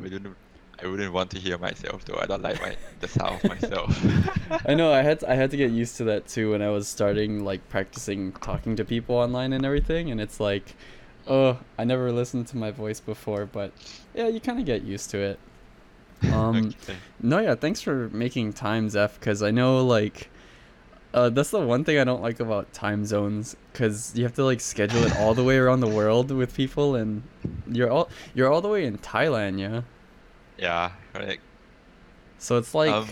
I wouldn't. I wouldn't want to hear myself though. I don't like my the sound of myself. I know I had to, I had to get used to that too when I was starting like practicing talking to people online and everything and it's like oh I never listened to my voice before but yeah you kind of get used to it. Um Okay. no yeah thanks for making time Zeph cuz I know like uh, that's the one thing I don't like about time zones cuz you have to like schedule it all the way around the world with people and you're all you're all the way in Thailand yeah. Yeah, correct. So it's like um,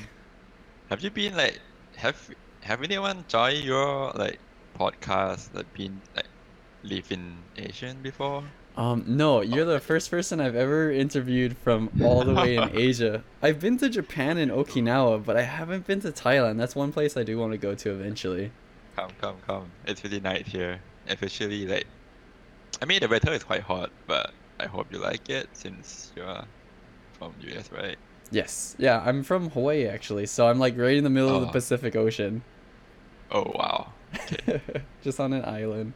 have you been like have have anyone joined your like podcast that been like live in Asian before? Um, no, you're the first person I've ever interviewed from all the way in Asia. I've been to Japan and Okinawa, but I haven't been to Thailand. That's one place I do want to go to eventually. Come, come, come. It's really nice here. Especially like I mean the weather is quite hot, but I hope you like it since you're from US, right? Yes. Yeah, I'm from Hawaii actually, so I'm like right in the middle of the Oh. Pacific Ocean. Oh wow. Okay. Just on an island.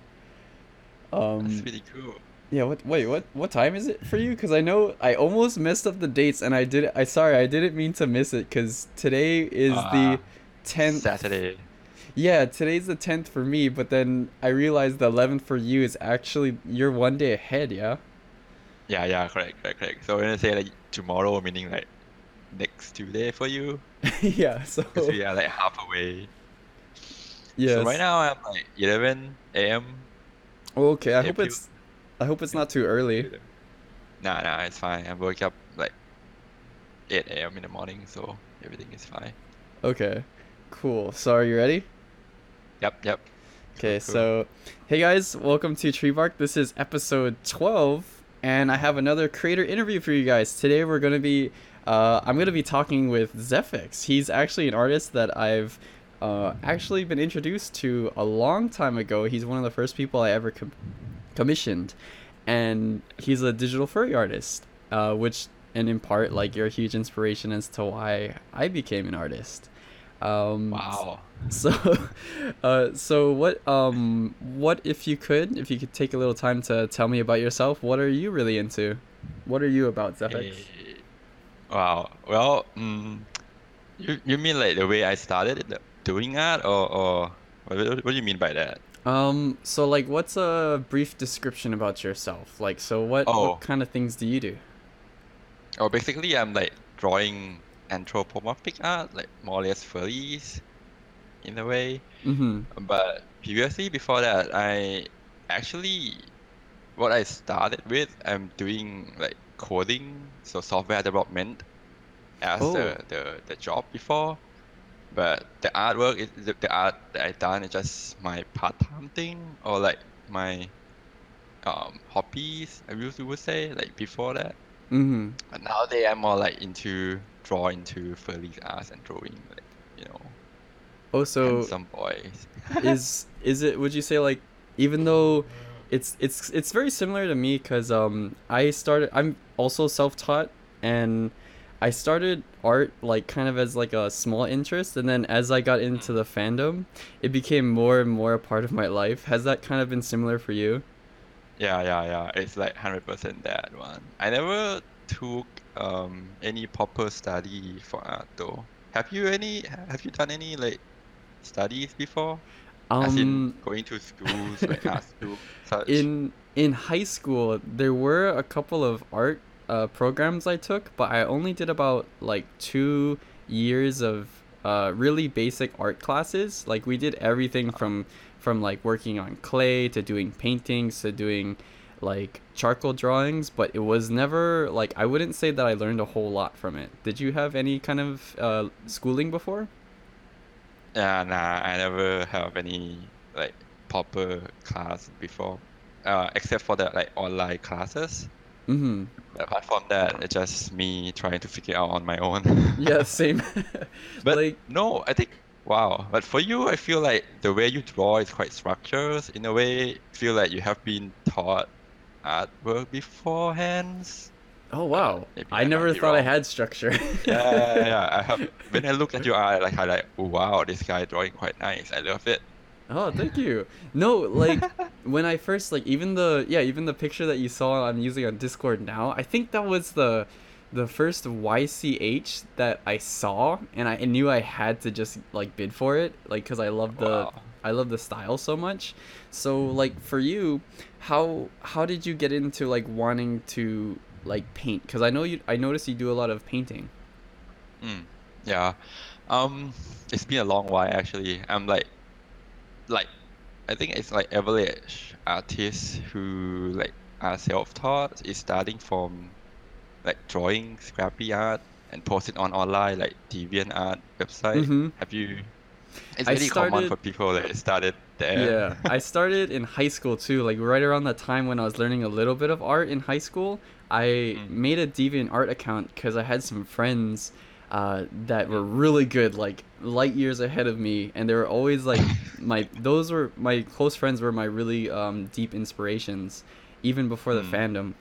That's Um, really cool. Yeah, what wait, what what time is it for you? Cuz I know I almost messed up the dates and I did I sorry, I didn't mean to miss it cuz today is Ah, the 10th Saturday. Yeah, today's the 10th for me, but then I realized the 11th for you is actually you're one day ahead, yeah? Yeah, yeah, correct, correct, correct. So when I say like tomorrow meaning like next Tuesday for you, yeah, so because we are like half away. Yeah. So right now I'm like 11 a.m. Okay, I hope it's I hope it's not too early. Nah, nah, it's fine. I woke up like 8 a.m. in the morning, so everything is fine. Okay. Cool. So are you ready? Yep, yep. Okay, Cool. so hey guys, welcome to TreeBark. This is episode 12 and I have another creator interview for you guys. Today we're going to be uh, I'm going to be talking with Zephyx. He's actually an artist that I've uh, actually been introduced to a long time ago. He's one of the first people I ever com- commissioned and he's a digital furry artist, uh, which and in part like you're a huge inspiration as to why I became an artist. Um, Wow. so, uh, so what, um, what if you could, if you could take a little time to tell me about yourself, what are you really into? What are you about, Zephyx? Eh, Wow. Well, mm, you you mean like the way I started doing that, or or what, what do you mean by that? Um, so like, what's a brief description about yourself? Like, so what, Oh. what kind of things do you do? Oh, basically, I'm like drawing anthropomorphic art, like more or less furries, in a way. Mm-hmm. But previously, before that, I actually, what I started with, I'm doing like coding, so software development, as Oh. the, the the job before. But the artwork, is the, the art that I done is just my part-time thing, or like my um hobbies. I used to would say like before that. Mm-hmm. But nowadays, I'm more like into drawing into furry arts and drawing, like you know, Also, some boys. is is it would you say like even though it's it's it's very similar to me because um i started i'm also self-taught and i started art like kind of as like a small interest and then as i got into the fandom it became more and more a part of my life has that kind of been similar for you Yeah, yeah, yeah. It's like hundred percent that one. I never took um any proper study for art though. Have you any? Have you done any like studies before? As in um going to schools like art school, such. in in high school there were a couple of art uh, programs i took but i only did about like two years of uh, really basic art classes. Like we did everything from from like working on clay to doing paintings to doing like charcoal drawings but it was never like i wouldn't say that i learned a whole lot from it. Did you have any kind of uh, schooling before? Yeah, nah, I never have any like proper class before, uh, except for the like online classes. Mm-hmm apart from that, it's just me trying to figure out on my own. yeah same But like no, I think wow. But for you, I feel like the way you draw is quite structured. In a way, feel like you have been taught artwork beforehand. oh wow Maybe i I never thought i had structure Yeah, yeah, yeah. I have. When I look at your art, like I like, oh, wow, this guy drawing quite nice. I love it. Oh, thank you. No, like when I first like even the yeah even the picture that you saw I'm using on Discord now. I think that was the the first YCH that I saw, and I knew I had to just like bid for it, like because I love the Wow. I love the style so much. So like for you, how how did you get into like wanting to like paint? Because I know you I noticed you do a lot of painting. Mm, yeah. Um, it's been a long while actually. I'm like, like, I think it's like average artists who like are self-taught is starting from like drawing scrappy art and post it on online like DeviantArt website. Mhm. Have you? It's really common for people that started there. Yeah, I started in high school too. Like right around the time when I was learning a little bit of art in high school, I Mm. made a DeviantArt account because I had some friends uh, that were really good, like light years ahead of me, and they were always like my. Those were my close friends. Were my really um, deep inspirations, even before the Mm. fandom.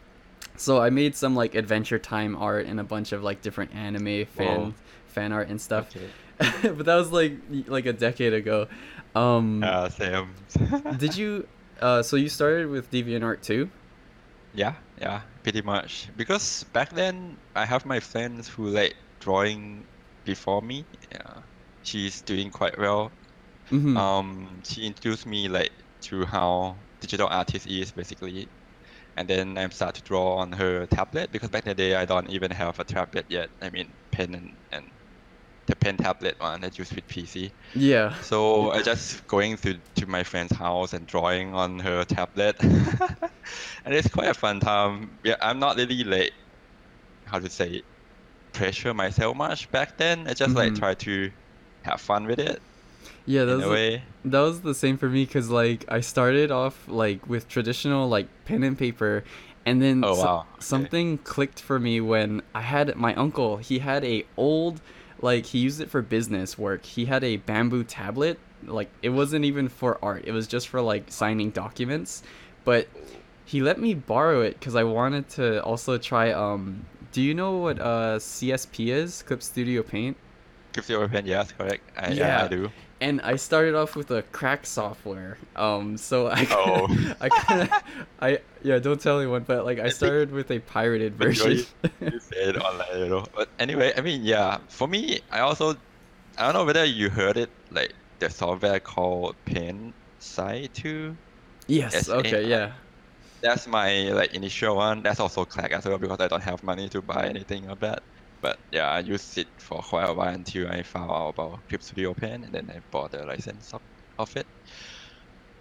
So I made some like Adventure Time art and a bunch of like different anime fan Whoa. fan art and stuff. Okay. but that was like like a decade ago. Um, Yeah, same. did you? Uh, so you started with DeviantArt too? Yeah, yeah, pretty much. Because back then I have my friends who like drawing before me. Yeah, she's doing quite well. Mm-hmm. Um, she introduced me like to how digital artist is basically, and then I start to draw on her tablet because back in the day I don't even have a tablet yet. I mean pen and, and the pen tablet one that used with PC. yeah. So I just going to to my friend's house and drawing on her tablet, and it's quite a fun time. Yeah, I'm not really like how to say it, pressure myself much back then. I just like Mhm. try to have fun with it Yeah, that was a the- way. that was the same for me because like I started off like with traditional like pen and paper, and then Oh so- wow. okay. something clicked for me when I had my uncle. He had a old like he used it for business work. He had a bamboo tablet. Like it wasn't even for art. It was just for like signing documents. But he let me borrow it because I wanted to also try. Um, do you know what uh CSP is? Clip Studio Paint. Clip Studio Paint, pen, yes, correct. I, yeah, Yeah. I do. and I started off with a crack software. Um, so I Oh. I kind of I yeah don't tell anyone, but like I started with a pirated version. You said online, you know. But anyway, I mean, yeah. For me, I also, I don't know whether you heard it, like the software called Paint SAI 2. yes. Yes, Okay. Yeah. That's my like initial one. That's also Clack as well because I don't have money to buy anything of that. But yeah, I used it for quite a while until I found out about Clip Studio Pen and then I bought the license of, of it.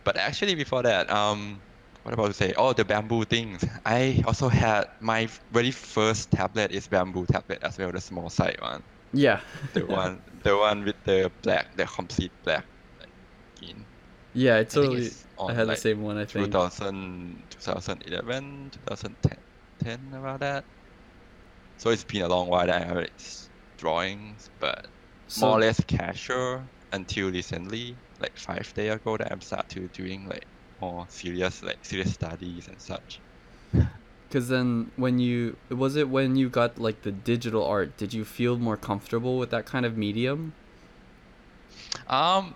But actually before that, um, what about to say? Oh, the bamboo things. I also had my very first tablet is bamboo tablet as well, the small side one. Yeah. The one, the one with the black, the complete black, like, skin. Yeah. I I totally. I on, had the same one. I think. 2000, 2011, 2010, 10 about that. So it's been a long while that I have drawings, but So, more or less casual until recently, like five days ago, that I'm start to doing like more serious, like serious studies and such. Cause then when you was it when you got like the digital art, did you feel more comfortable with that kind of medium? Um,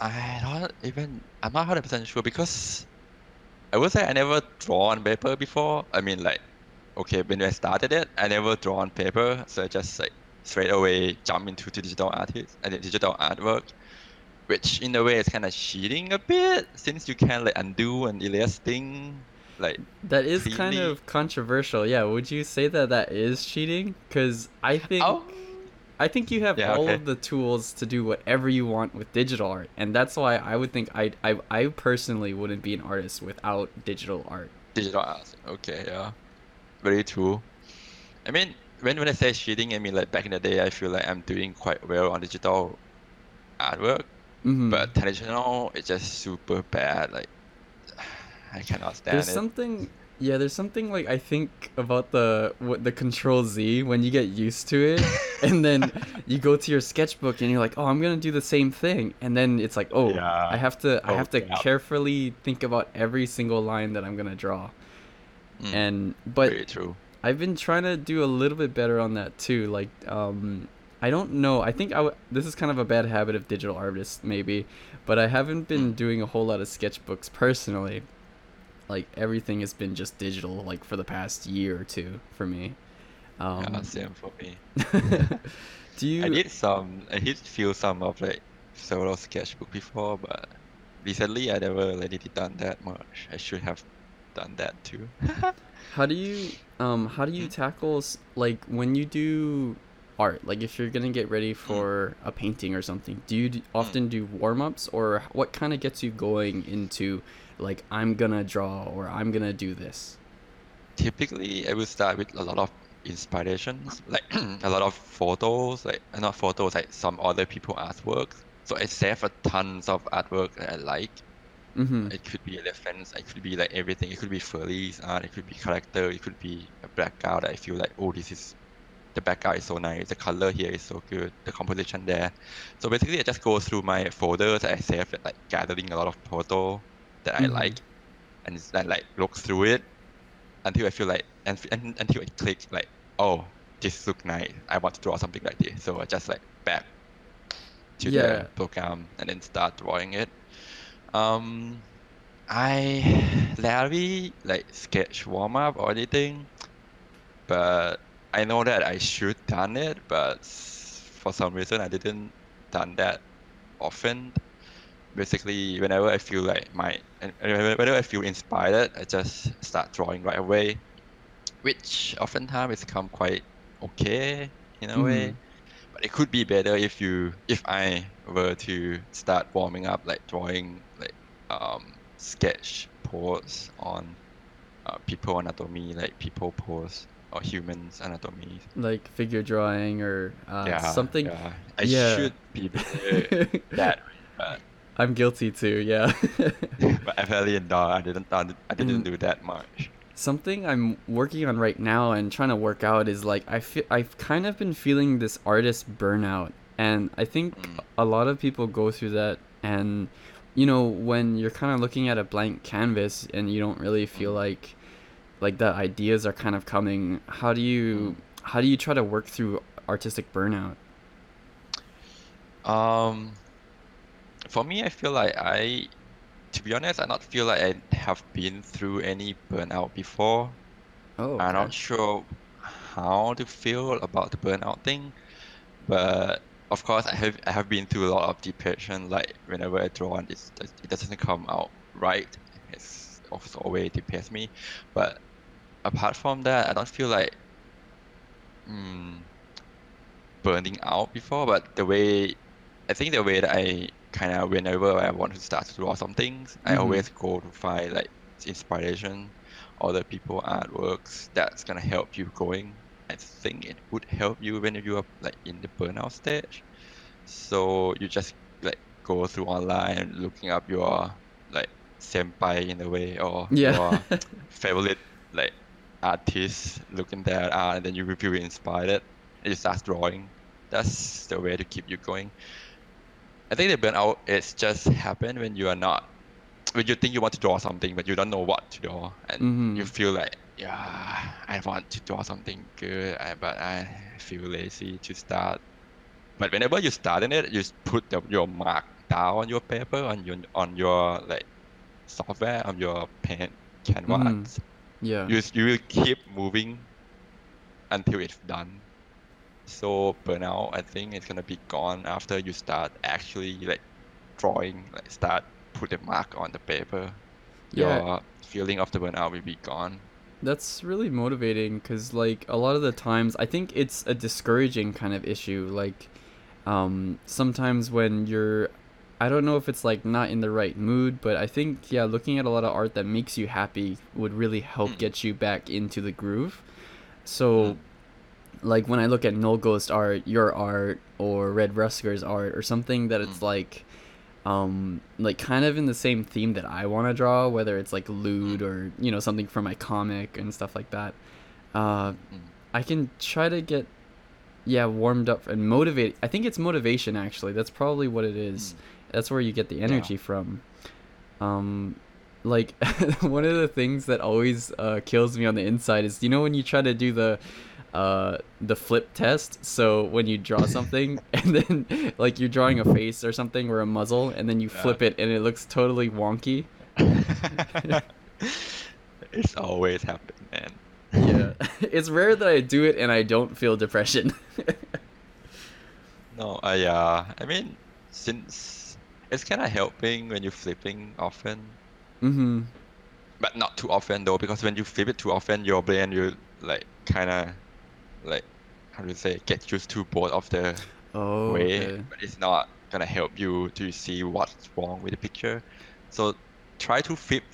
I don't even. I'm not hundred percent sure because I would say I never draw on paper before. I mean, like, okay, when I started it, I never draw on paper, so I just like straight away jump into digital artist and uh, digital artwork, which in a way is kind of cheating a bit since you can like undo and erase thing, like. That is kind of controversial. Yeah. Would you say that that is cheating? Cause I think. Oh, I think you have Yeah, all okay. of the tools to do whatever you want with digital art, and that's why I would think I I I personally wouldn't be an artist without digital art. Digital art. Okay, yeah. Very true. I mean, when, when I say cheating, I mean like back in the day, I feel like I'm doing quite well on digital artwork, Mm-hmm. but traditional, it's just super bad. Like, I cannot stand there's it. something, yeah, there's something like I think about the what the Control Z when you get used to it, and then you go to your sketchbook and you're like, oh, I'm gonna do the same thing, and then it's like, oh, Yeah. I have to I Oh, have to yeah. carefully think about every single line that I'm gonna draw, Mm, and but. I've been trying to do a little bit better on that too. Like, um, I don't know. I think I w- this is kind of a bad habit of digital artists, maybe, but I haven't been Mm. doing a whole lot of sketchbooks personally. Like everything has been just digital, like for the past year or two for me. Um, yeah, same for me. do you? I did some, I did feel some of like several sketchbook before, but recently I never really done that much. I should have done that too. How do you um how do you tackle like when you do art? Like if you're gonna get ready for a painting or something, do you d- often do warm ups or what kind of gets you going into like I'm gonna draw or I'm gonna do this? Typically, I will start with a lot of inspirations, like a lot of photos, like not photos, like some other people artworks. So I save a tons of artwork that I like. Mm-hmm. It could be elephants, it could be like everything. It could be furries art, it could be character, it could be a background that I feel like, oh, this is the background is so nice, the color here is so good, the composition there. So basically, I just go through my folders I save, like gathering a lot of photo that I Mhm. like, and and like look through it until I feel like, and, and until I click like, oh, this look nice. I want to draw something like this. So I just like back to Yeah. the program and then start drawing it. Um, I rarely like sketch warm up or anything, but I know that I should done it, but for some reason I didn't done that often. Basically, whenever I feel like my, whenever I feel inspired, I just start drawing right away, which oftentimes it's come quite okay in a way. Mhm. But it could be better if you, if I were to start warming up, like drawing like um, sketch pose on uh, people anatomy, like people pose or humans anatomy. Like figure drawing or uh, yeah, something. Yeah, I yeah. should be better that way, but I'm guilty too. Yeah. but apparently not. I didn't. I didn't Mm. do that much. Something I'm working on right now and trying to work out is like I feel I've kind of been feeling this artist burnout, and I think Mm. a lot of people go through that. And you know, when you're kind of looking at a blank canvas and you don't really feel Mm. like like the ideas are kind of coming, how do you how do you try to work through artistic burnout? Um, for me, I feel like I, to be honest, I not feel like I have been through any burnout before. Oh, I'm not sure how to feel about the burnout thing, but of course, I have I have been through a lot of depression. Like whenever I draw and it's, it doesn't come out right, it's also always depressed me. But apart from that, I don't feel like mm, burning out before. But the way I think the way that I kind of whenever I want to start to draw some things, I mm-hmm. always go to find like inspiration, other people artworks that's gonna help you going. I think it would help you when you are like in the burnout stage. So you just like go through online looking up your like senpai in a way or Yeah. your favorite like artist looking there art and then you will feel inspired and you start drawing. That's the way to keep you going. I think the burnout is just happen when you are not when you think you want to draw something but you don't know what to draw and Mhm. you feel like yeah I want to draw something good but I feel lazy to start. But whenever you start in it, you just put the, your mark down on your paper on your on your like software on your pen canvas. yeah. You you will keep moving until it's done. So burnout, I think, it's gonna be gone after you start actually like drawing, like start put the mark on the paper. Yeah. Your feeling of the burnout will be gone. That's really motivating because, like, a lot of the times, I think it's a discouraging kind of issue. Like, um, sometimes when you're, I don't know if it's like not in the right mood, but I think, yeah, looking at a lot of art that makes you happy would really help Mm. get you back into the groove. So, Mm. Like, when I look at Null Ghost art, your art, or Red Rusker's art, or something that it's Mm. like, um like kind of in the same theme that I want to draw whether it's like lewd Mm. or you know something from my comic and stuff like that uh Mm. I can try to get yeah warmed up and motivated. I think it's motivation actually that's probably what it is that's where you get the energy from um like one of the things that always uh, kills me on the inside is you know when you try to do the uh the flip test so when you draw something and then like you're drawing a face or something or a muzzle and then you Yeah. flip it and it looks totally wonky it's always happened, man. yeah, it's rare that I do it and I don't feel depression. No, I uh, yeah. I mean, since it's kind of helping when you're flipping often, mm-hmm. but not too often though, because when you flip it too often, your brain you like kind of like how do you say get used to both of the Oh, way, okay. but it's not gonna help you to see what's wrong with the picture. So try to flip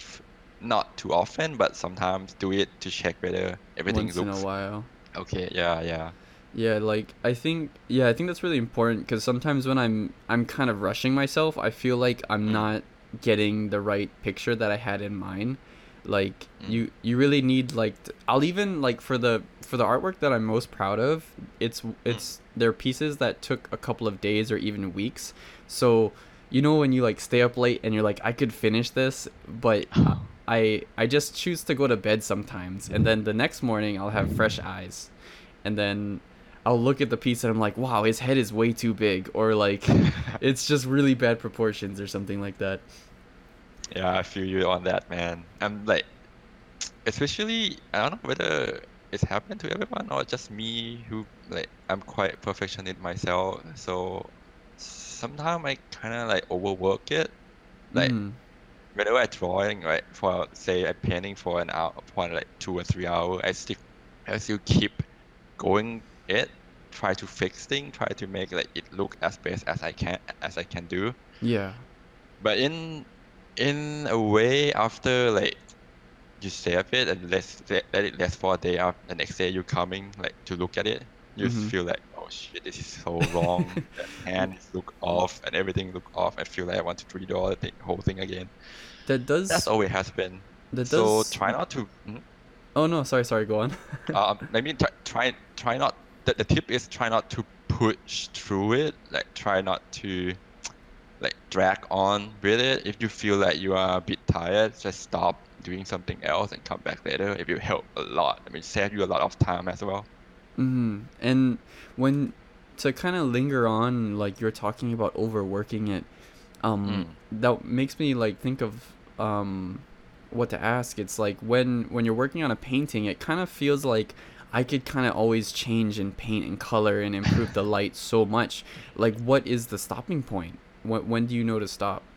not too often, but sometimes do it to check whether everything Once in a while. okay. Yeah, yeah. Yeah, like I think yeah, I think that's really important because sometimes when I'm I'm kind of rushing myself, I feel like I'm Mm. not getting the right picture that I had in mind. Like Mm. you you really need like i'll even like for the for the artwork that I'm most proud of, it's it's they're pieces that took a couple of days or even weeks. So, you know when you like stay up late and you're like I could finish this, but I I just choose to go to bed sometimes and then the next morning I'll have fresh eyes. And then I'll look at the piece and I'm like, wow, his head is way too big, or like, it's just really bad proportions or something like that. Yeah, I feel you on that, man. I'm like, especially, I don't know whether it's happened to everyone or just me who, like, I'm quite perfectionist myself. So sometimes I kind of like overwork it. Like, Mhm. whenever I drawing, right, for say I'm painting for an hour, for like two or three hours, I still, I still keep going it, try to fix things, try to make like it look as best as I can, as I can do. yeah, But in in a way, after like you save it and let let, it last for a day, after the next day you coming like to look at it, you Mhm. feel like oh shit, this is so wrong. the hands look off and everything look off. I feel like I want to redraw the thing, whole thing again. that does. That's all it has been. that So does. try not to. mhm. Oh no, sorry, sorry. Go on. um, I mean, try, try try not. The, the tip is try not to push through it. Like try not to like drag on with it. If you feel like you are a bit tired, just stop doing something else and come back later. It will help a lot. I mean, save you a lot of time as well. hmm And when to kind of linger on, like you're talking about overworking it, um, that makes me like think of um, what to ask. It's like when when you're working on a painting, it kind of feels like I could kind of always change and paint and color and improve the light so much. Like, what is the stopping point? When when do you know to stop?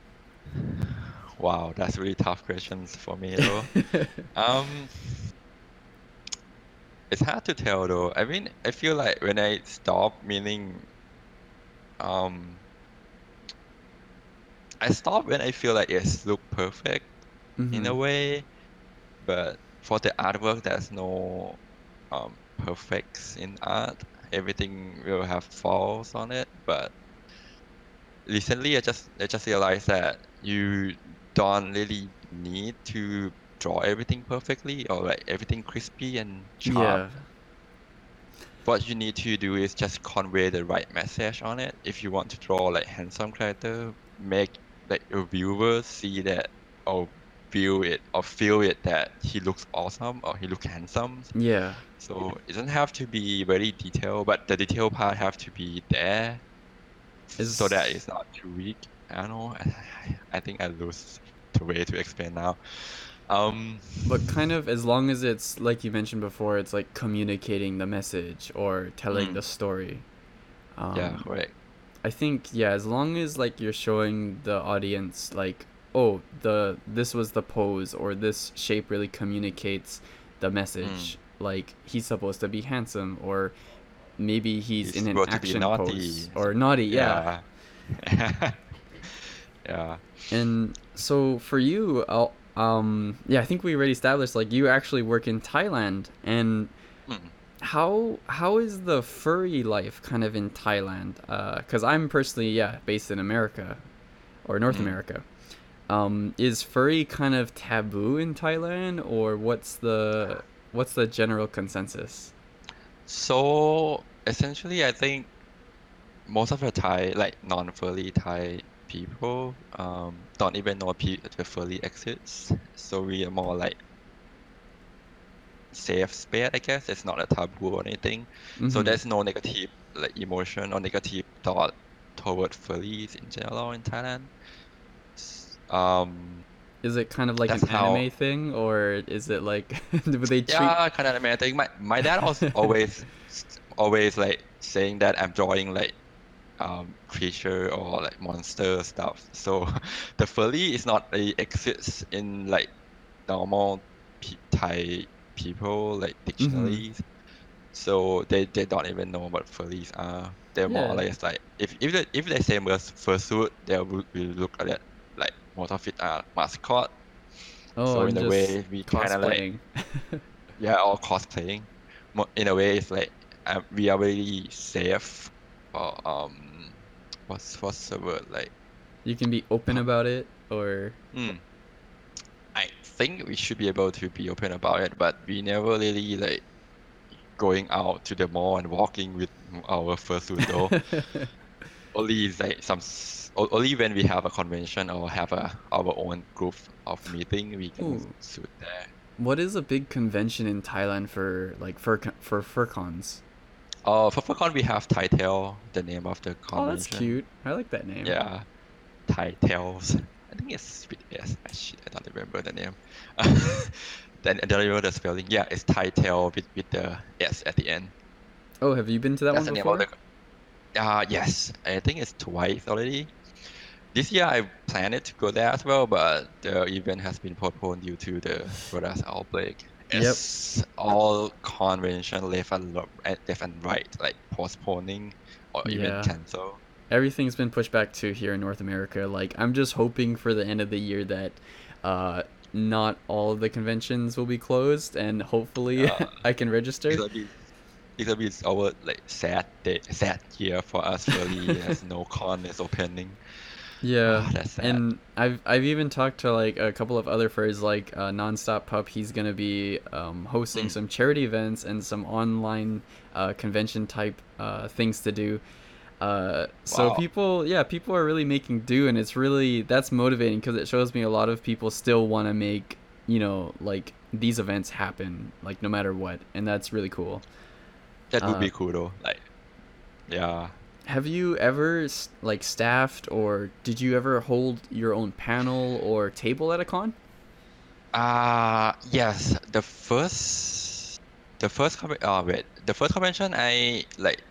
Wow, that's really tough questions for me though. um, it's hard to tell though. I mean, I feel like when I stop, meaning, um, I stop when I feel like it's look perfect in a Mhm. way, but for the artwork, there's no um perfects in art. Everything will have flaws on it, but recently I just I just realized that you don't really need to draw everything perfectly or like everything crispy and sharp. Yeah. What you need to do is just convey the right message on it. If you want to draw like handsome character, make like your viewer see that or feel it or feel it that he looks awesome or he looks handsome. Yeah. So it doesn't have to be very detailed, but the detail part have to be there so that it's not too weak. I don't know. I, I think I lose the way to explain now. Um, But kind of as long as it's like you mentioned before, it's like communicating the message or telling Mm. the story. Um, yeah, correct. I think yeah, as long as like you're showing the audience like, oh, the this was the pose or this shape really communicates the message. Like he's supposed to be handsome or maybe he's, He's in an supposed to be action pose or naughty. Yeah. Yeah. yeah. And so for you, I'll, um, yeah, I think we already established like you actually work in Thailand, and Mm. how how is the furry life kind of in Thailand? Because I'm personally yeah based in America, or North Mm. America. Um, is furry kind of taboo in Thailand, or what's the what's the general consensus? So essentially, I think most of the Thai, like non-furry Thai people, um, don't even know pe- the furry exists. So we are more like safe space, I guess. It's not a taboo or anything. So Mhm. there's no negative like emotion or negative thought toward furries in general in Thailand. Um, Is it kind of like That's an how- anime thing, or is it like would they treat? Yeah, kind of anime thing. My my dad was always always like saying that I'm drawing like um creature or like monster stuff. So the furry is not a exists in like normal pe- Thai people like dictionaries. So they, they don't even know what furries are. They're more or less like if if they if they say fursuit, they will, will look at it like most of it are mascot. Oh, so I'm in a way we kind of like yeah, all cosplaying. In a way, it's like um, we are really safe. Or um, what's what's the word like? you can be open about it, or Hmm. I think we should be able to be open about it, but we never really like going out to the mall and walking with our fursuit though. only is like some only when we have a convention or have a our own group of meeting we can Ooh. suit there. what is a big convention in Thailand for like con- for fur cons? Uh, for FurCon we have Thai Tail, the name of the convention. Oh, that's cute. I like that name. Yeah, Thai Tales. I think it's with S. Shit, I don't remember the name. then I don't remember the spelling. Yeah, it's Thai Tail with, with the S at the end. Oh, have you been to that That's one the name before? of the. Uh, yes, I think it's twice already. This year I planned to go there as well, but the event has been postponed due to the virus outbreak. Yep. All convention left and left and right, like postponing or even Yeah. cancel. Everything's been pushed back to here in North America. Like I'm just hoping for the end of the year that uh not all of the conventions will be closed and hopefully Yeah. I can register. It'll be, it'll be our like sad day, sad year for us. Really, as no con is opening. Yeah. Ah, sad. And I've I've even talked to like a couple of other furs like uh, Nonstop Pup. He's gonna be um, hosting Mm. some charity events and some online uh, convention type uh, things to do. Uh, so Wow. people, yeah, people are really making do, and it's really that's motivating because it shows me a lot of people still want to make you know like these events happen like no matter what, and that's really cool. that would uh, be cool though. Like, yeah. Have you ever like staffed or did you ever hold your own panel or table at a con? Uh yes, the first, the first con- uh wait, the first convention I like,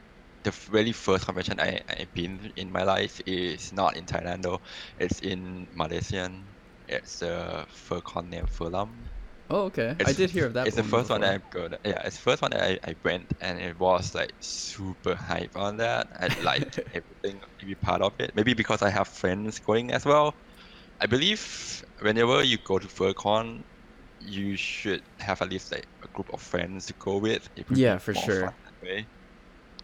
the very first convention I I've been in my life is not in Thailand though. It's in Malaysian. It's a fur con named Furlam. Oh, okay. I did hear of that. It's the first one before. I go. to- Yeah, it's the first one that I, I went, and it was like super hype on that. I liked everything to be part of it. Maybe because I have friends going as well. I believe whenever you go to FurCon, you should have at least like a group of friends to go with. It Yeah, for sure. that.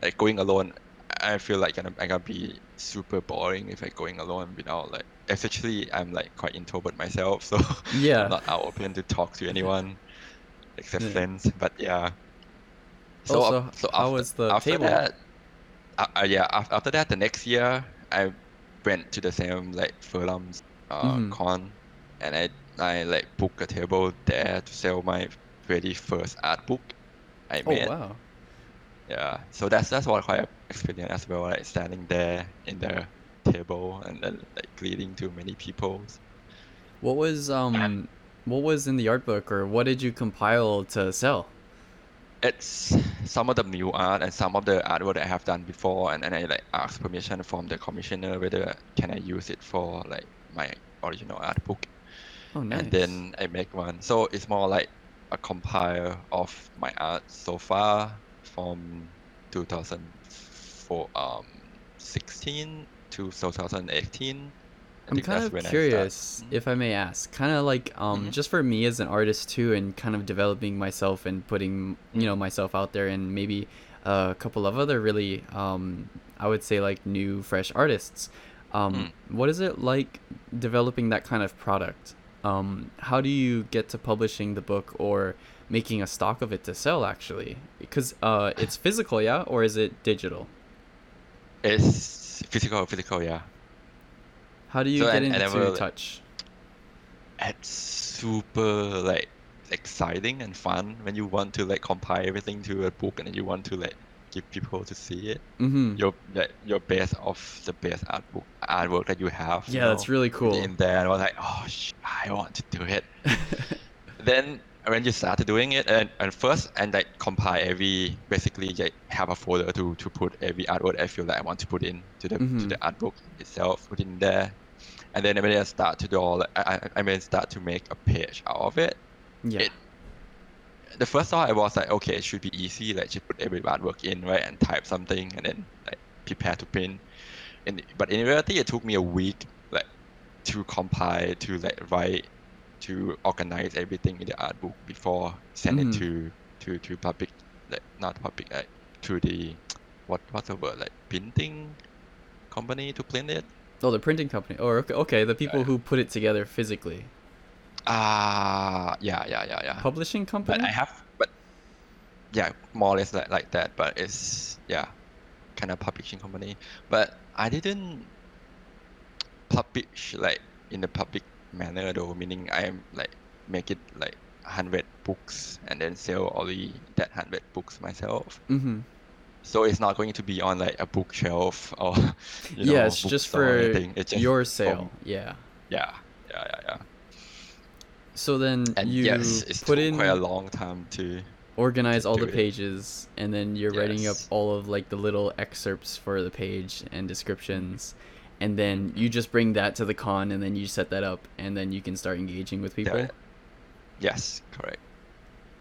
Like going alone, I feel like I'm, I'm gonna be super boring if I going alone without like. Especially, I'm like quite introvert myself, so Yeah. I'm not out open to talk to anyone except Yeah. friends. But yeah. So, Also, af- so how after, was the after table? that, uh, uh, yeah, af- after that, the next year, I went to the same like Furlums uh, Mhm. con, and I I like booked a table there to sell my very first art book I made. Oh made. wow. Yeah, so that's that's what quite experience as well, like standing there in the table and then like greeting to many people. What was um what was in the art book or what did you compile to sell? it's some of the new art and some of the artwork that I have done before, and then I like ask permission from the commissioner whether can I use it for like my original art book, Oh nice. and then I make one. So it's more like a compile of my art so far from 2004, um, 16 to 2018. I I'm kind of when I curious, if I may ask, kind of like um, Mhm. just for me as an artist too, and kind of developing myself and putting you know myself out there, and maybe a couple of other really, um, I would say like new fresh artists. Um, What is it like developing that kind of product? Um, how do you get to publishing the book or making a stock of it to sell? Actually, because uh, it's physical, yeah, or is it digital? It's physical, physical, yeah. How do you So get into never, touch? it's super like exciting and fun when you want to like compile everything to a book and then you want to like give people to see it. Mm-hmm. Your like, your best of the best artwork artwork that you have. you Yeah, that's really cool. In there, and I was like, oh, sh- I want to do it. then when you started doing it and, and first and like compile every basically like have a folder to to put every artwork I feel like I want to put in to the to Mhm. the artbook itself put in there and then when I start to do all I, I I mean start to make a page out of it yeah. it the first thought I was like okay it should be easy like just put every artwork in right and type something and then like prepare to print and but in reality it took me a week like to compile to like write to organize everything in the art book before send Mhm. it to to to public like not public like to the what what's the word like printing company to print it Oh, the printing company. Oh, okay. Okay, the people who put it together physically. ah yeah yeah yeah yeah Publishing company. but I have but yeah more or less like, like that but it's yeah kind of publishing company but I didn't publish like in the public manner though meaning I am like make it like 100 books and then sell only that 100 books myself mm-hmm. so it's not going to be on like a bookshelf or you yeah, it's just for. It's just your sale. Yeah. yeah yeah yeah yeah So then and you yes it's put in quite a long time to organize all do the it. pages and then you're writing up all of like the little excerpts for the page and descriptions and then you just bring that to the con and then you set that up and then you can start engaging with people? Yeah. yes correct.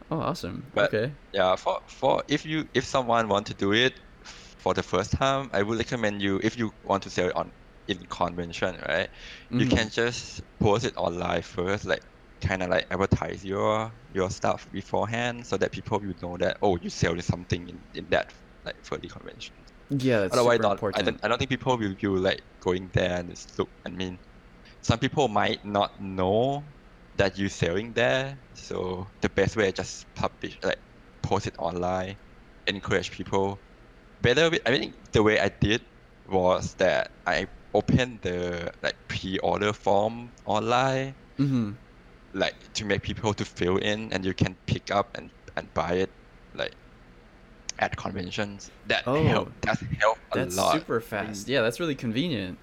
Oh awesome. But- okay. yeah for for if you if someone want to do it for the first time i would recommend you if you want to sell it on in convention right you Mhm. can just post it online first like kind of like advertise your your stuff beforehand so that people will know that oh you selling something in, in that like for the convention yeah that's otherwise not, I, don't, I don't think people will be like going there and just look i mean some people might not know that you're selling there so the best way is just publish like post it online encourage people better i mean the way i did was that i opened the like pre-order form online mm-hmm. like to make people to fill in and you can pick up and, and buy it like at conventions that Oh. help that help a that's lot. super fast. Yeah that's really convenient.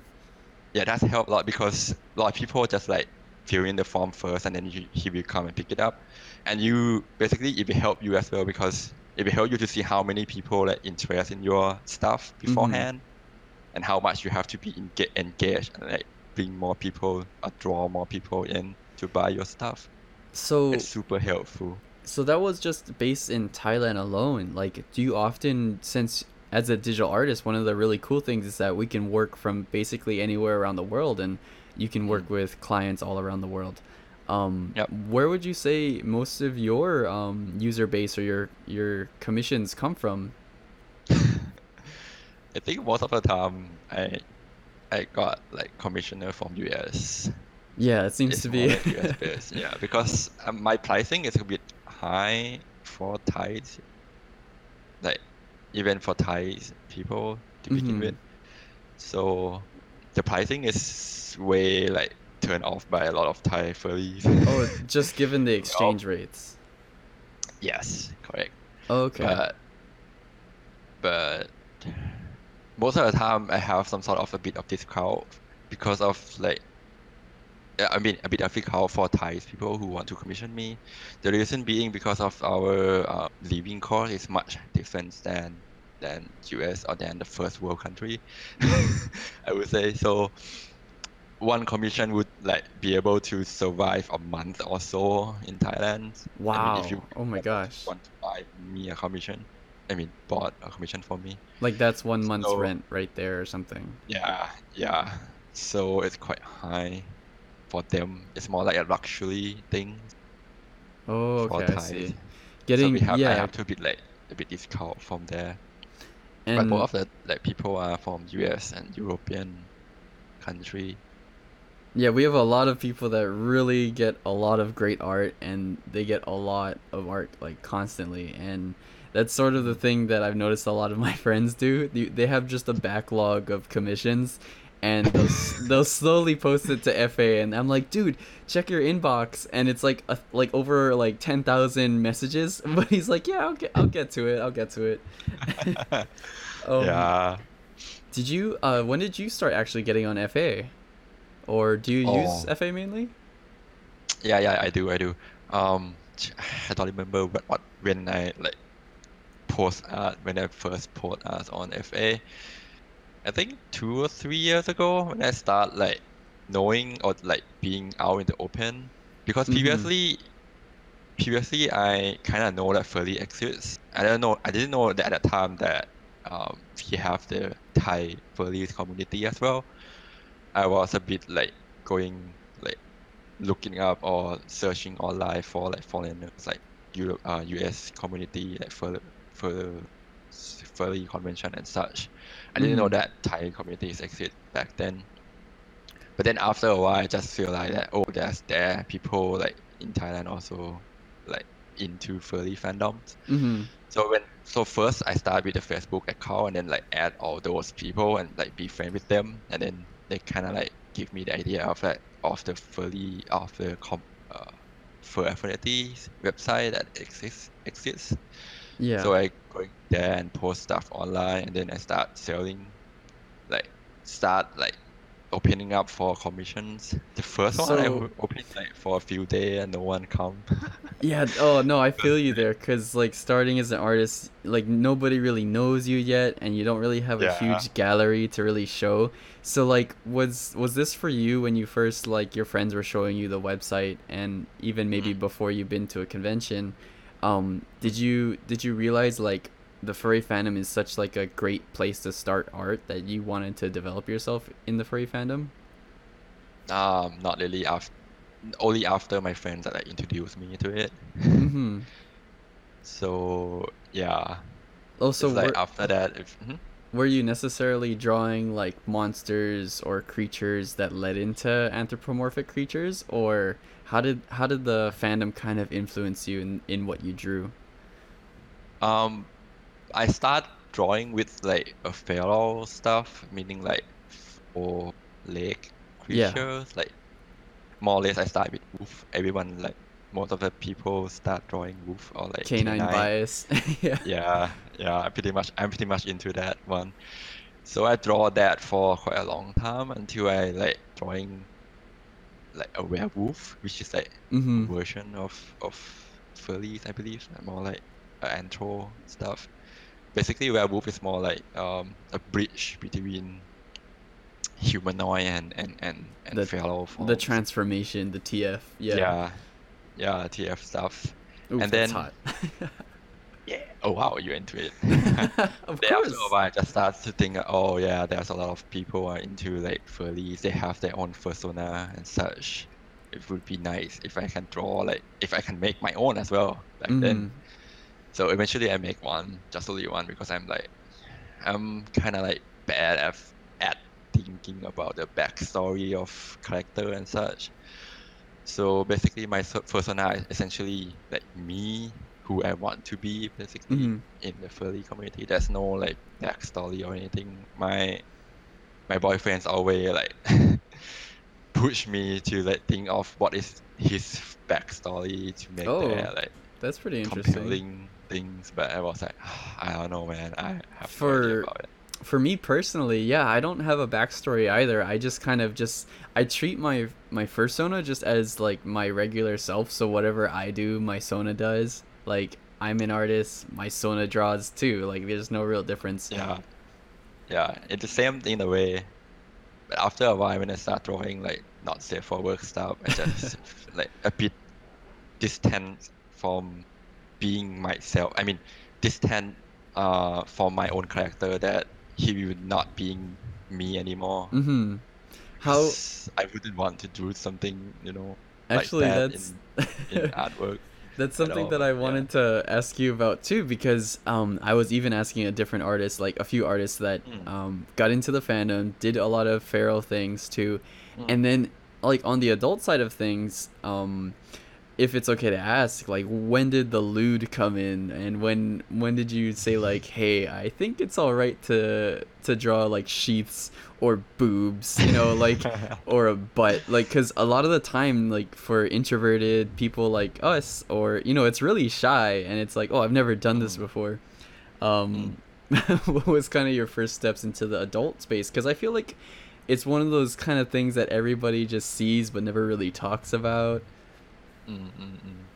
Yeah that's help a lot because a lot of people just like fill in the form first and then you, he will come and pick it up. And you basically it will help you as well because it will help you to see how many people like interest in your stuff mm-hmm. beforehand and how much you have to be enga- engaged and like bring more people or draw more people in to buy your stuff. So it's super helpful So that was just based in Thailand alone. Like, do you often, since as a digital artist, one of the really cool things is that we can work from basically anywhere around the world, and you can work with clients all around the world. Um, Yep. Where would you say most of your um, user base or your your commissions come from? I think most of the time I I got like commissioner from US. Yeah, it seems It's to be. US based, yeah, because um, my pricing is a bit high for Thais, like even for Thai people to begin Mhm. with. So the pricing is way like turned off by a lot of Thai furries. oh, just given the exchange rates. yes, correct. Okay. But but most of the time I have some sort of a bit of discount because of like I mean a bit discount for Thai people who want to commission me. The reason being because of our uh, living cost is much different than than US or than the first world country. I would say so. One commission would like be able to survive a month or so in Thailand. I wow. mean, if you oh my gosh. want to buy me a commission. I mean, bought a commission for me. Like that's one month's So- rent right there or something. Yeah, yeah. So it's quite high for them. It's more like a luxury thing Oh, for okay, I see. so Getting we have, I have to be like a bit discount from there. but and most of the like people are from US and European country. yeah, we have a lot of people that really get a lot of great art, and they get a lot of art like constantly, and that's sort of the thing that I've noticed a lot of my friends do. They have just a backlog of commissions, and they'll, they'll slowly post it to FA, and I'm like, dude, check your inbox, and it's like a, like over like ten thousand messages, but he's like, yeah, I'll get I'll get to it, I'll get to it. Um, yeah. Did you? Uh, when did you start actually getting on FA, or do you use Oh. FA mainly? Yeah, yeah, I do, I do. Um, I don't remember what, what when I like post art when I first post art on FA. I think two or three years ago when I start like knowing or like being out in the open because Mhm. previously previously I kind of know that Furry exists. I don't know. I didn't know that at the time that um, we have the Thai furries community as well. I was a bit like going like looking up or searching online for like foreigners like Europe, uh, US community like for for furry convention and such. I didn't know Mhm. that Thai communities exist back then. But then after a while, I just feel like that oh, there's there people like in Thailand also like into furry fandoms. Mm-hmm. So when so first I start with the Facebook account and then like add all those people and like be friend with them and then they kind of like give me the idea of like of the furry of the com uh, Fur Affinity's website that exists exists. Yeah. So I go there and post stuff online and then I start selling like start like opening up for commissions. The first one I So- opened like for a few days and no one come. Yeah. Oh no, I feel you there. Cause like starting as an artist, like nobody really knows you yet, and you don't really have a huge gallery to really show. So like, was was this for you when you first like your friends were showing you the website, and even maybe Mhm. before you've been to a convention? Um, did you did you realize like the furry fandom is such like a great place to start art that you wanted to develop yourself in the furry fandom? um, not really after only after my friends that like introduced me to it. mm-hmm. So yeah, Also, it's like were- after that, if mhm. were you necessarily drawing like monsters or creatures that led into anthropomorphic creatures or how did how did the fandom kind of influence you in, in what you drew um, I start drawing with like a feral stuff, meaning like four leg Yeah. creatures. Like more or less, I start with wolf. Everyone like most of the people start drawing wolf or like canine, bias yeah yeah yeah i pretty much i'm pretty much into that one so i draw that for quite a long time until i like drawing like a werewolf which is like mm-hmm. a version of of furries i believe more like uh, anthro stuff. Basically werewolf is more like um a bridge between humanoid and and and, and The- feral the transformation the tf yeah, yeah. Yeah tf stuff. Oof, and then- oh wow you're into it of Then course after a while, I just start to think, oh yeah, there's a lot of people are into like furries. They have their own persona and such. It would be nice if I can draw like if I can make my own as well back Mhm. then. So eventually, I make one, just only one, because I'm like, I'm kind of like bad at at thinking about the backstory of character and such. So basically, my so- persona is essentially like me, who I want to be, basically Mhm. in the furry community. There's no like backstory or anything. My my boyfriend's always like push me to like think of what is his backstory to make Oh, their like that's pretty interesting things. But I was like, I don't know, man. I have no For- it. for me personally, yeah, I don't have a backstory either. I just kind of just I treat my my fursona just as like my regular self. So whatever I do, my sona does. Like I'm an artist, my sona draws too. Like there's no real difference. Yeah, yeah. It's the same in a way. But after a while, when I start drawing like not safe for work stuff, I just like a bit distant from being myself. I mean, distant uh from my own character that he would not being me anymore. Mm-hmm. How I wouldn't want to do something, you know, like actually that that's in, in artwork. That's something that I yeah. wanted to ask you about too, because um, I was even asking a different artist, like a few artists that Mm. um, got into the fandom, did a lot of feral things too, Mm. and then like on the adult side of things, um, if it's okay to ask, like when did the lewd come in, and when when did you say like, hey, I think it's all right to to draw like sheaths or boobs, you know, like or a butt, like because a lot of the time, like for introverted people like us, or you know, it's really shy, and it's like, oh, I've never done this Mm. before. Um, what was kind of your first steps into the adult space? Because I feel like it's one of those kind of things that everybody just sees but never really talks about. Mm, mm, mm.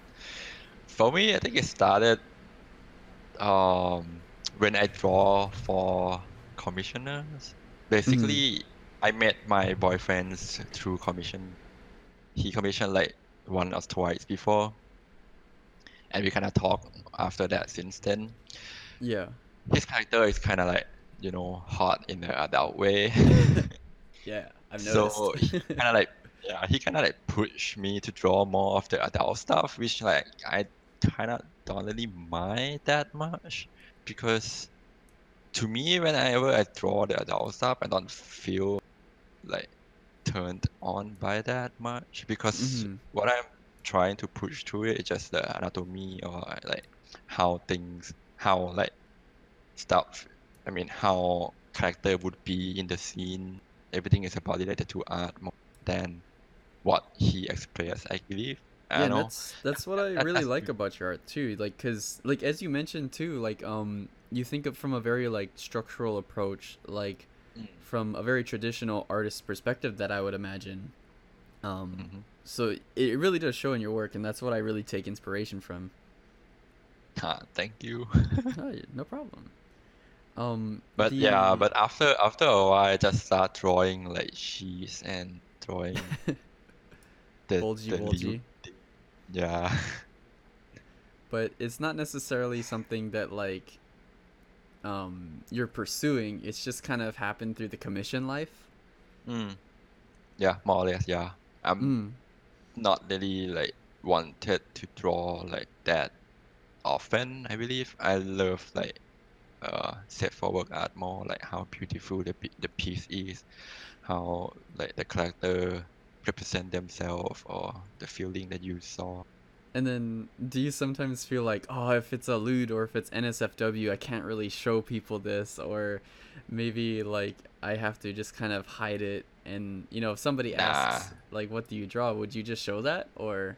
For me, I think it started um, when I draw for commissioners. Basically, I met my boyfriends through commission. He commissioned like one or twice before, and we kind of talk after that since then. Yeah. His character is kind of like, you know, hot in the adult way. Yeah, I've noticed. So kind of like, yeah, he kind of like pushed me to draw more of the adult stuff, which like I kind of don't really mind that much because to me, whenever I draw the adult stuff, I don't feel like turned on by that much because Mhm. what I'm trying to push through it is just the anatomy or like how things, how like stuff, I mean, how character would be in the scene. Everything is about related to art more than what he expressed, I believe. I yeah, and that's that's what I really like about your art too. Like, cause like as you mentioned too, like um, you think of from a very like structural approach, like Mm. from a very traditional artist perspective that I would imagine. Um, Mhm. so it really does show in your work, and that's what I really take inspiration from. Ah, thank you. No problem. Um, But yeah, the- but after after a while, I just start drawing like sheaths and drawing the Bulgy, the bulgy. Yeah. but it's not necessarily something that like um you're pursuing. It's just kind of happened through the commission life. Mm. Yeah, more or less. Yeah. I'm Mm. not really like wanted to draw like that often. I believe I love like uh set forward art more, like how beautiful the the piece is, how like the character represent themselves or the feeling that you saw. And then, do you sometimes feel like, oh, if it's a lewd or if it's NSFW, I can't really show people this, or maybe like I have to just kind of hide it? And you know, if somebody asks, like, what do you draw? Would you just show that, or?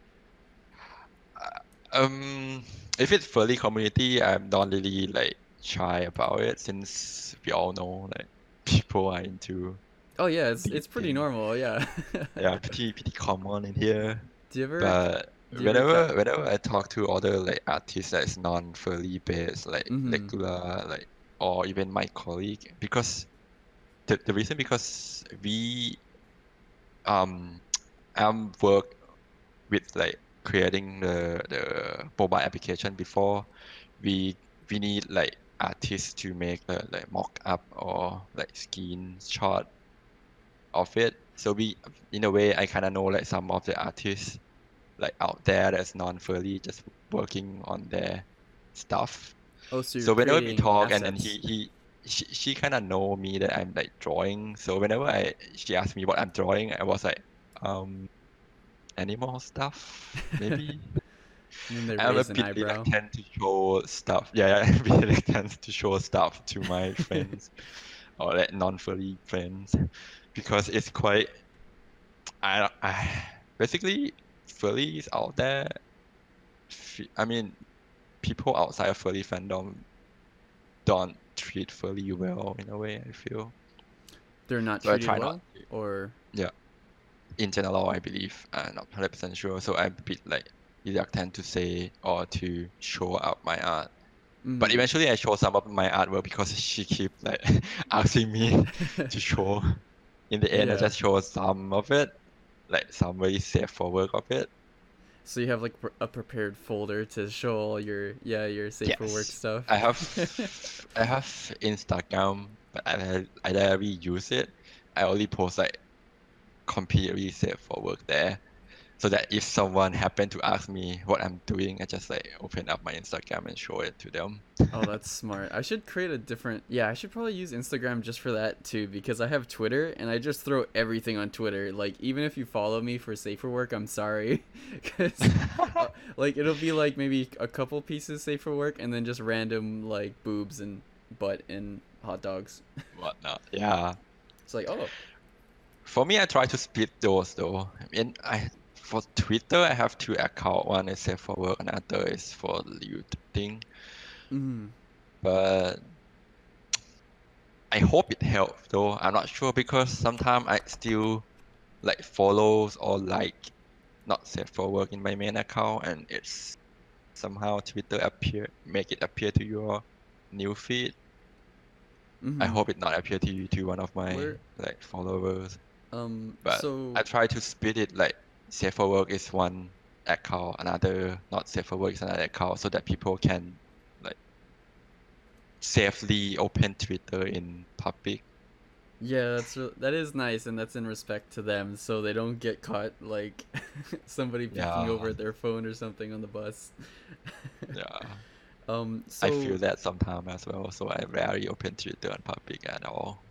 Um, if it's furry community, I'm not really like shy about it since we all know like people are into Oh yeah, it's it's pretty normal. Yeah. yeah pretty pretty common in here. do you ever? But do you whenever ca- whenever I talk to other like artists that's non furry based like Mhm. regular like or even my colleague because the the reason because we um I'm work with like creating the the mobile application before we we need like artists to make the like mock up or like screenshot of it. So we in a way I kind of know like some of the artists like out there that's non-furry just working on their stuff. Oh, so so whenever we talk and then he he she, she kind of know me that I'm like drawing. So whenever I she asked me what I'm drawing I was like um animal stuff maybe? And then they I'm a raise an bit eyebrow. reluctant to show stuff. Yeah, a bit reluctant to show stuff to my friends or like non-furry friends because it's quite. I, I basically furries out there. I mean, people outside of furry fandom don't treat furry well in a way. I feel They're not so treated try well, not. or in general, I believe. I'm not 100% sure, so I'm a bit like reluctant to say or to show up my art. But Mhm. eventually, I show some of my artwork because she keep like asking me to show. In the end, I just show some of it, like some very safe for work of it. So you have like a prepared folder to show all your yeah your safe for work stuff. I have I have Instagram, but I I rarely use it. I only post like completely safe for work there. So that if someone happened to ask me what I'm doing, I just like open up my Instagram and show it to them. Oh, that's smart. I should create a different. Yeah, I should probably use Instagram just for that too because I have Twitter and I just throw everything on Twitter. Like even if you follow me for safer work, I'm sorry, because uh, like it'll be like maybe a couple pieces safer work and then just random like boobs and butt and hot dogs. Whatnot. Yeah. It's like oh For me, I try to split those though. I mean, I for Twitter, I have two accounts. One is safe for work, another is for loot thing. mm, But I hope it helps though. I'm not sure because sometimes I still like follows or like not safe for work in my main account, and it's somehow Twitter appear make it appear to your new feed. I mhm. hope it not appear to you to one of my Where- like followers. um But so I try to split it like safe for work is one account, another not safe for work is another account, so that people can like safely open Twitter in public. Yeah, that's re- that is nice, and that's in respect to them, so they don't get caught like somebody peeking Yeah. over their phone or something on the bus. Yeah, Um, so I feel that sometimes as well. So I rarely open Twitter in public at all.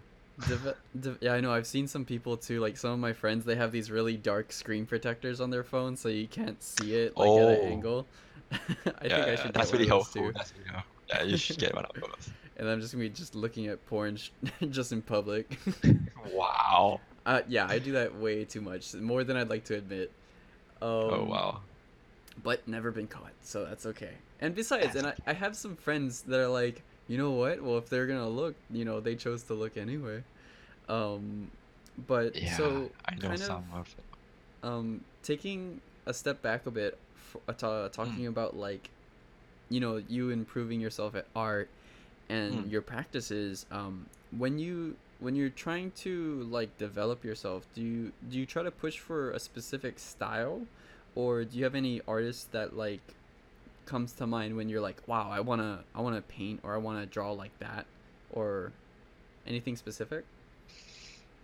De- yeah, I know. I've seen some people too. Like some of my friends, they have these really dark screen protectors on their phone, so you can't see it like at an Oh. angle. I yeah, think I should that's really helpful. too. That's really helpful. Yeah, you should get one of those. And I'm just gonna be just looking at porn sh- just in public. Wow. uh, yeah, I do that way too much, more than I'd like to admit. Um, oh wow. but never been caught, so that's okay. And besides, and I, I have some friends that are like, you know what? Well, if they're gonna look, you know, they chose to look anyway. Um, but Yeah, so I know kind some of of it. um taking a step back a bit, f- uh, ta- talking Mm. about like, you know, you improving yourself at art and Mm. your practices. Um, when you when you're trying to like develop yourself, do you do you try to push for a specific style, or do you have any artists that like comes to mind when you're like, wow, I wanna I wanna paint or I wanna draw like that, or anything specific?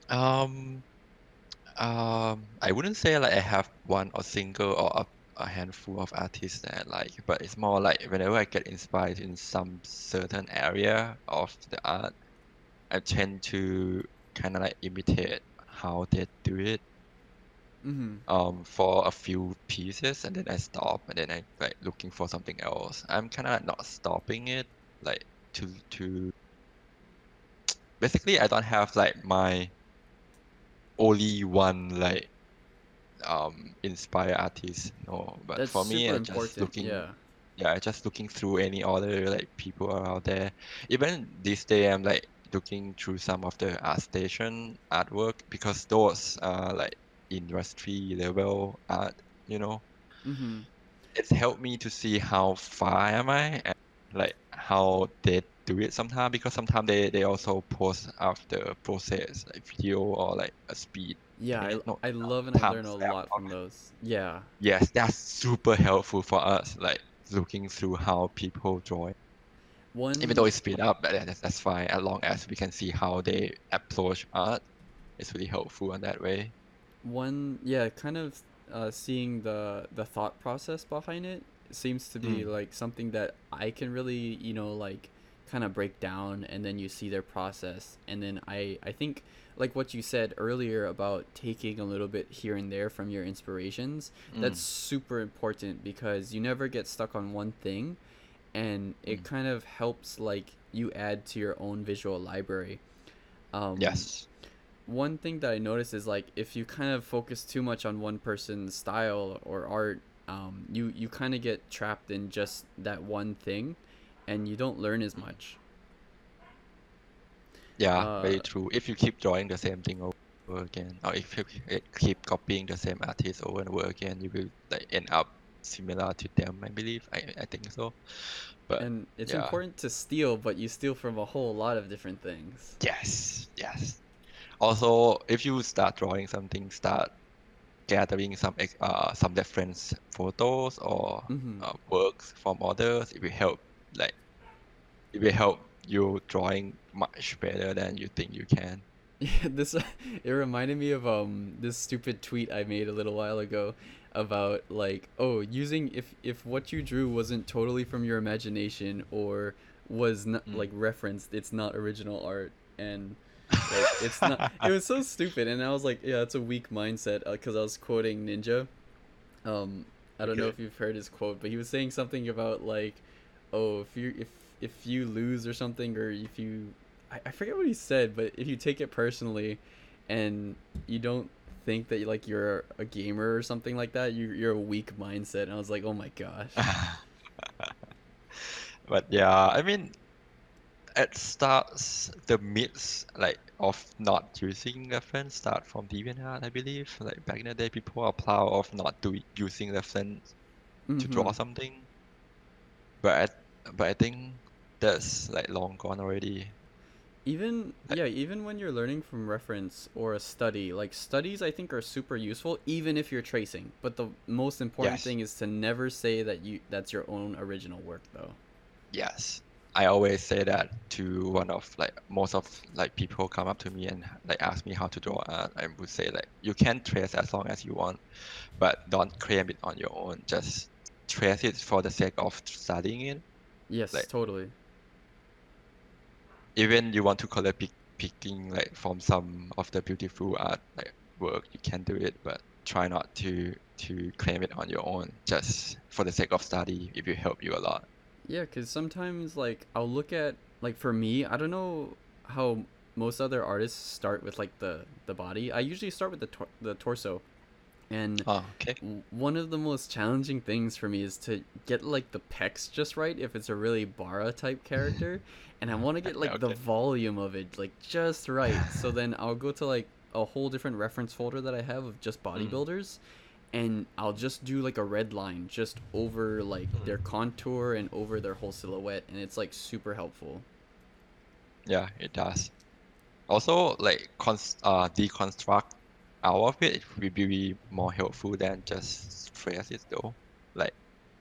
Um, um, I wouldn't say like I have one or single or a, a handful of artists that I like, but it's more like whenever I get inspired in some certain area of the art, I tend to kind of like imitate how they do it Mm-hmm. um for a few pieces and then I stop and then I like looking for something else. I'm kind of not stopping it like to to basically I don't have like my only one like um inspire artist no but That's for me I'm just looking Yeah. yeah I just looking through any other like people are out there even this day I'm like looking through some of the ArtStation artwork because those are like industry level art you know Mm-hmm. it's helped me to see how far am I and like how they do it sometimes because sometimes they, they also post after process like video or like a speed Yeah, I, no, I love and I learn a lot from those. Yeah. yes that's super helpful for us like looking through how people draw it One even though it's speed up but that's, that's fine as long as we can see how they approach art it's really helpful in that way one yeah, kind of uh, seeing the the thought process behind it seems to be Mm. like something that I can really, you know, like kind of break down and then you see their process and then I I think like what you said earlier about taking a little bit here and there from your inspirations that's Mm. super important because you never get stuck on one thing and it Mm. kind of helps like you add to your own visual library um yes one thing that I noticed is like if you kind of focus too much on one person's style or art, um, you you kind of get trapped in just that one thing, and you don't learn as much. Yeah, very Uh, true. If you keep drawing the same thing over again, or if you keep copying the same artist over and over again, you will like end up similar to them. I believe. I I think so. But And it's yeah. important to steal, but you steal from a whole lot of different things. yes, yes. Also, if you start drawing something, start gathering some ex- uh some reference photos or hmm uh, works from others. It will help. Like, it will help you drawing much better than you think you can. Yeah, this it reminded me of um this stupid tweet I made a little while ago. about like oh using if if what you drew wasn't totally from your imagination or was not Mm. like referenced it's not original art and like it's not it was so stupid and i was like yeah it's a weak mindset because i was quoting Ninja. Um i don't know if you've heard his quote but he was saying something about like oh if you if if you lose or something or if you I, I forget what he said but if you take it personally and you don't think that like you're a gamer or something like that you, you're a weak mindset and i was like oh my gosh. But yeah, I mean, it starts the myths like of not using reference start from DeviantArt, I believe. Like back in the day, people are proud of not doing using reference to mm-hmm. draw something. But I, but I think that's like long gone already. Even yeah, even when you're learning from reference or a study, like studies I think are super useful even if you're tracing. But the most important Yes. thing is to never say that you that's your own original work though. Yes. I always say that to one of like most of like people come up to me and like ask me how to draw art. Uh, I would say like you can trace as long as you want, but don't claim it on your own. Just trace it for the sake of studying it. Yes, Like- totally. Even you want to collect pick, picking like from some of the beautiful art like work, you can do it, but try not to to claim it on your own just for the sake of study. It will help you a lot. Yeah, because sometimes like I'll look at like for me, I don't know how most other artists start with like the the body. I usually start with the tor- the torso, and Oh, okay. one of the most challenging things for me is to get like the pecs just right if it's a really bara type character, and I want to get like the volume of it like just right. So then I'll go to like a whole different reference folder that I have of just mm. bodybuilders. And I'll just do like a red line just over like their contour and over their whole silhouette, and it's like super helpful. Yeah, it does. Also, like cons uh, deconstruct out of it, it will be more helpful than just trace it though. Like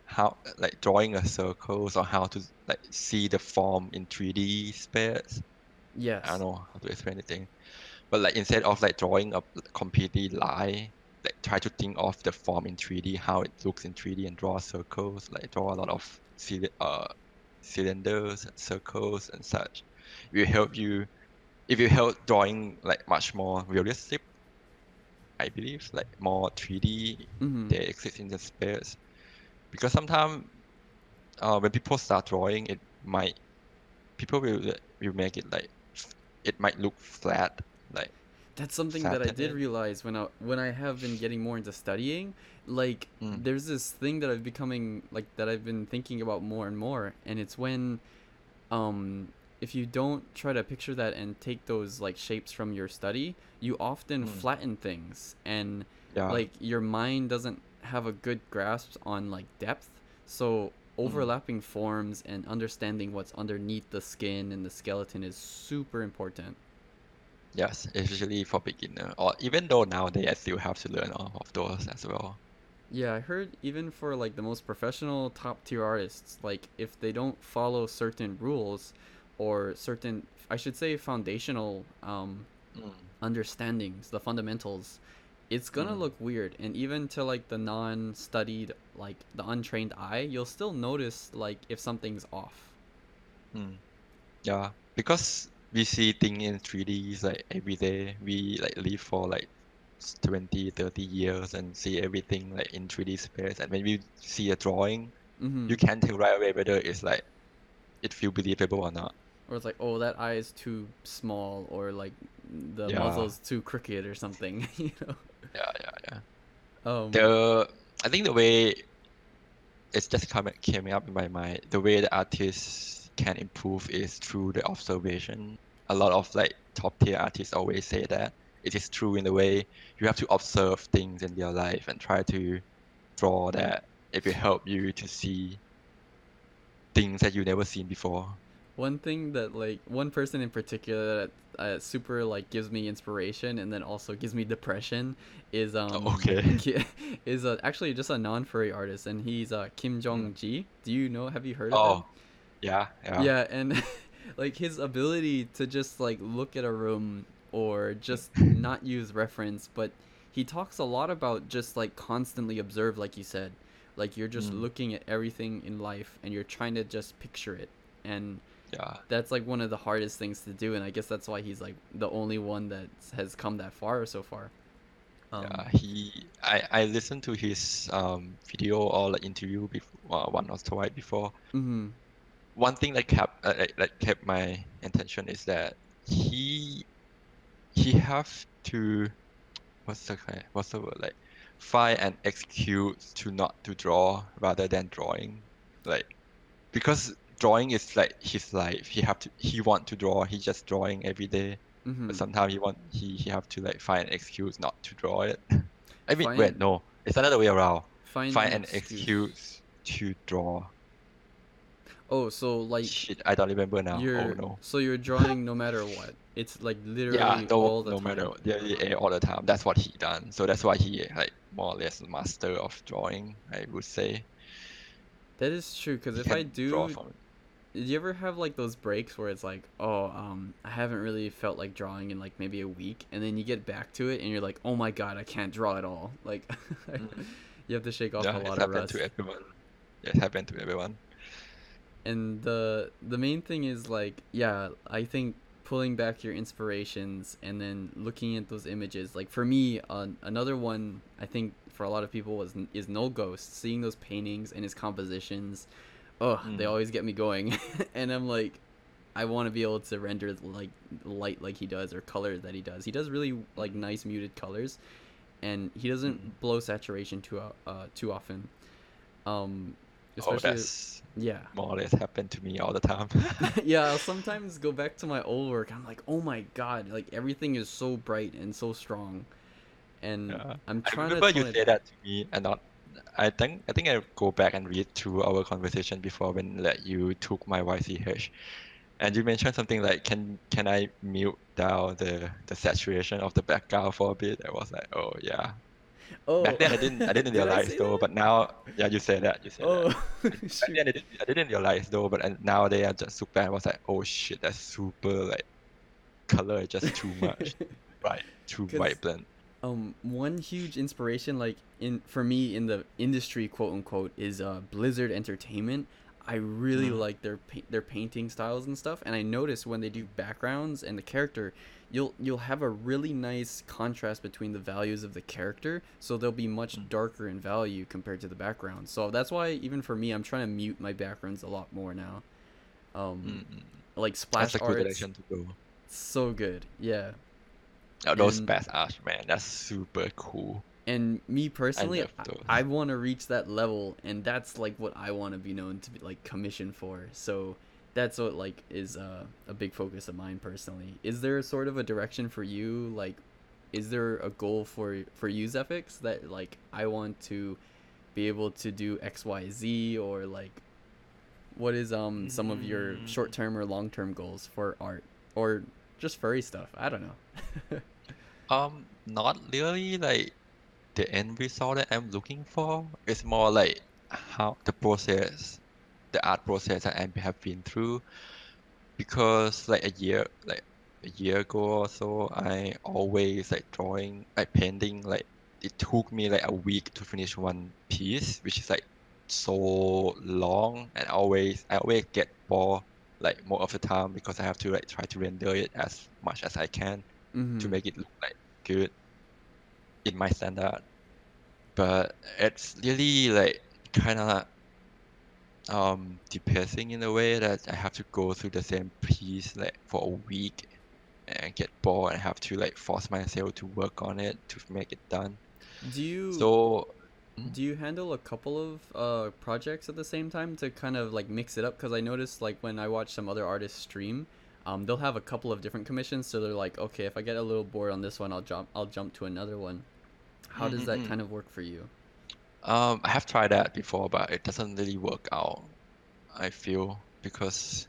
how, like drawing a circles or how to like see the form in 3D space. Yes. I don't know how to explain the thing, but like instead of like drawing a completely line, like try to think of the form in 3D, how it looks in 3D, and draw circles. Like draw a lot of uh, cylinders, and circles, and such. It will help you. If you help drawing like much more realistic, I believe like more 3D hmm they exist in the space because sometimes uh, when people start drawing it might people will will make it like it might look flat like That's something that I did realize when I when I have been getting more into studying. Like Mm. there's this thing that I've becoming like that I've been thinking about more and more, and it's when, um, if you don't try to picture that and take those like shapes from your study, you often Mm. flatten things, and yeah like your mind doesn't have a good grasp on like depth. So overlapping forms and understanding what's underneath the skin and the skeleton is super important. Yes especially for beginner or even though nowadays I still have to learn all of those as well Yeah, I heard even for like the most professional top tier artists, like if they don't follow certain rules or certain I should say foundational um Mm. understandings, the fundamentals, it's gonna Mm. look weird. And even to like the non studied like the untrained eye, you'll still notice like if something's off. Mm. yeah because we see things in 3D like every day we like live for like 20 30 years and see everything like in 3D space and when we see a drawing hmm you can tell right away whether it's like it feel believable or not. Or it's like, oh that eye is too small or like the Yeah. muzzle's too crooked or something, you know. Yeah, yeah, yeah. Um The I think the way it's just coming came up in my mind. The way the artists can improve is through the observation. A lot of like top tier artists always say that it is true in the way you have to observe things in your life and try to draw that. If it will help you to see things that you never seen before. One thing that like one person in particular that uh, super like gives me inspiration and then also gives me depression is um okay. Is uh, actually just a non-furry artist and he's uh Kim Jung Gi. Do you know? Have you heard of him? Oh, yeah, yeah. Yeah, and like his ability to just like look at a room or just not use reference, but he talks a lot about just like constantly observe, like you said, like you're just Mm. looking at everything in life and you're trying to just picture it, and Yeah. that's like one of the hardest things to do, and I guess that's why he's like the only one that has come that far so far. Um, Yeah, he I I listened to his um video or like interview before uh, one or twice before. mhm. One thing that kept uh, that kept my attention is that he he have to what's the what's the word like find an excuse to not to draw rather than drawing. Like because drawing is like his life. He have to he want to draw. He just drawing every day. Mhm. but sometimes he want he, he have to like find an excuse not to draw it. I mean Find- wait no. It's another way around. Find, find an excuse to draw Oh, so like shit i don't remember now oh no so you're drawing no matter what. It's like literally yeah no, all the no time. matter yeah, yeah, all the time that's what he done so that's why he like more or less master of drawing i would say That is true because He if I do, did you ever have like those breaks where it's like, oh, um, I haven't really felt like drawing in like maybe a week, and then you get back to it and you're like, oh my god, I can't draw at all. Like, Mhm. you have to shake off yeah a lot of happened rust. to everyone it happened to everyone and the the main thing is like yeah i think pulling back your inspirations and then looking at those images like for me uh, another one i think for a lot of people was is no ghost seeing those paintings and his compositions oh they Mm. always get me going and i'm like i want to be able to render like light like he does or color that he does he does really like nice muted colors and he doesn't Mhm. blow saturation too uh, too often um oh especially that's yeah more or less happened to me all the time yeah, I'll sometimes go back to my old work. I'm like, oh my god, like everything is so bright and so strong, and Yeah. I'm I trying to. remember you tone it said that to me, and not. I think I think I go back and read through our conversation before when like you took my YCH, and you mentioned something like, "Can can I mute down the the saturation of the background for a bit?" I was like, "Oh yeah." Oh, Back then I didn't I didn't realize though, but now yeah you say that you say Oh, that. Back then I didn't, I didn't realize though, but and now they are just super. I was like, "Oh shit, that's super like color is just too much, right? Too vibrant." um one huge inspiration like in for me in the industry quote unquote is uh Blizzard Entertainment i really Mhm. like their pa- their painting styles and stuff and i notice when they do backgrounds and the character you'll you'll have a really nice contrast between the values of the character so they'll be much Mm. darker in value compared to the background so that's why even for me i'm trying to mute my backgrounds a lot more now um Mm-mm. like splash That's a good art direction to go. so good yeah Oh, those And- best art, man, that's super cool. and me personally love I. I want to reach that level and that's like what i want to be known to be like commissioned for so that's what like is uh, a big focus of mine personally. Is there sort of a direction for you like is there a goal for for you Zephyx that like i want to be able to do xyz or like what is um some of your Mm. short-term or long-term goals for art? Or just furry stuff? I don't know. Um, not really like the end result that I'm looking for. It's more like how the process, the art process that I have been through. Because like a year, like a year ago or so, I always like drawing, like painting. Like it took me like a week to finish one piece, which is like so long, and always I always get bored like most of the time because I have to like try to render it as much as I can to Mhm. make it look like good in my standard. But it's really like kind of um depressing in a way that I have to go through the same piece like for a week and get bored and have to like force myself to work on it to make it done. do you So Do you handle a couple of uh, projects at the same time to kind of like mix it up? Because I noticed like when I watch some other artists stream, um, they'll have a couple of different commissions. So they're like, okay, if I get a little bored on this one, I'll jump, I'll jump to another one. How does that Mhm. kind of work for you? Um, I have tried that before, but it doesn't really work out. I feel because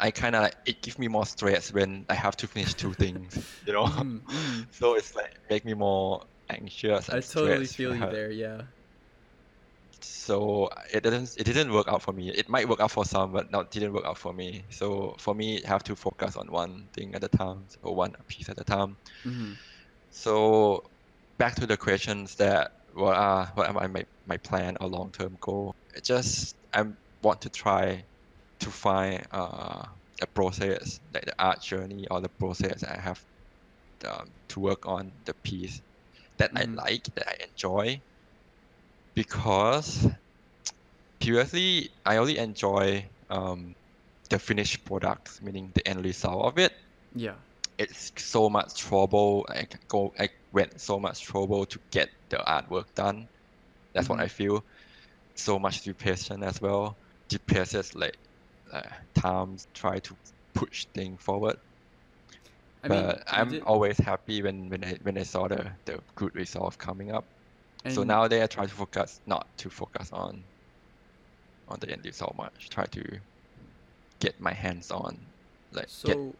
I kind of it gives me more stress when I have to finish two things, you know. Mm, mm. So it's like make me more anxious I totally feel you there. Yeah. So it didn't it didn't work out for me. It might work out for some, but not didn't work out for me. So for me, I have to focus on one thing at a time or one piece at a time. hmm So back to the questions that what are what am I my, my plan or long term goal? It just I want to try to find uh, a process like the art journey or the process I have um, to work on the piece that Mhm. I like that I enjoy because previously I only enjoy um, the finished product, meaning the end result of it. Yeah. It's so much trouble. I go, I went so much trouble to get the artwork done. That's what Mhm. I feel. So much depression as well. Depresses like uh, times try to push things forward. I mean, but you I'm did- always happy when, when I when I saw the, the good result coming up. so and- nowadays I try to focus not to focus on on the end result much. Try to get my hands on like get So,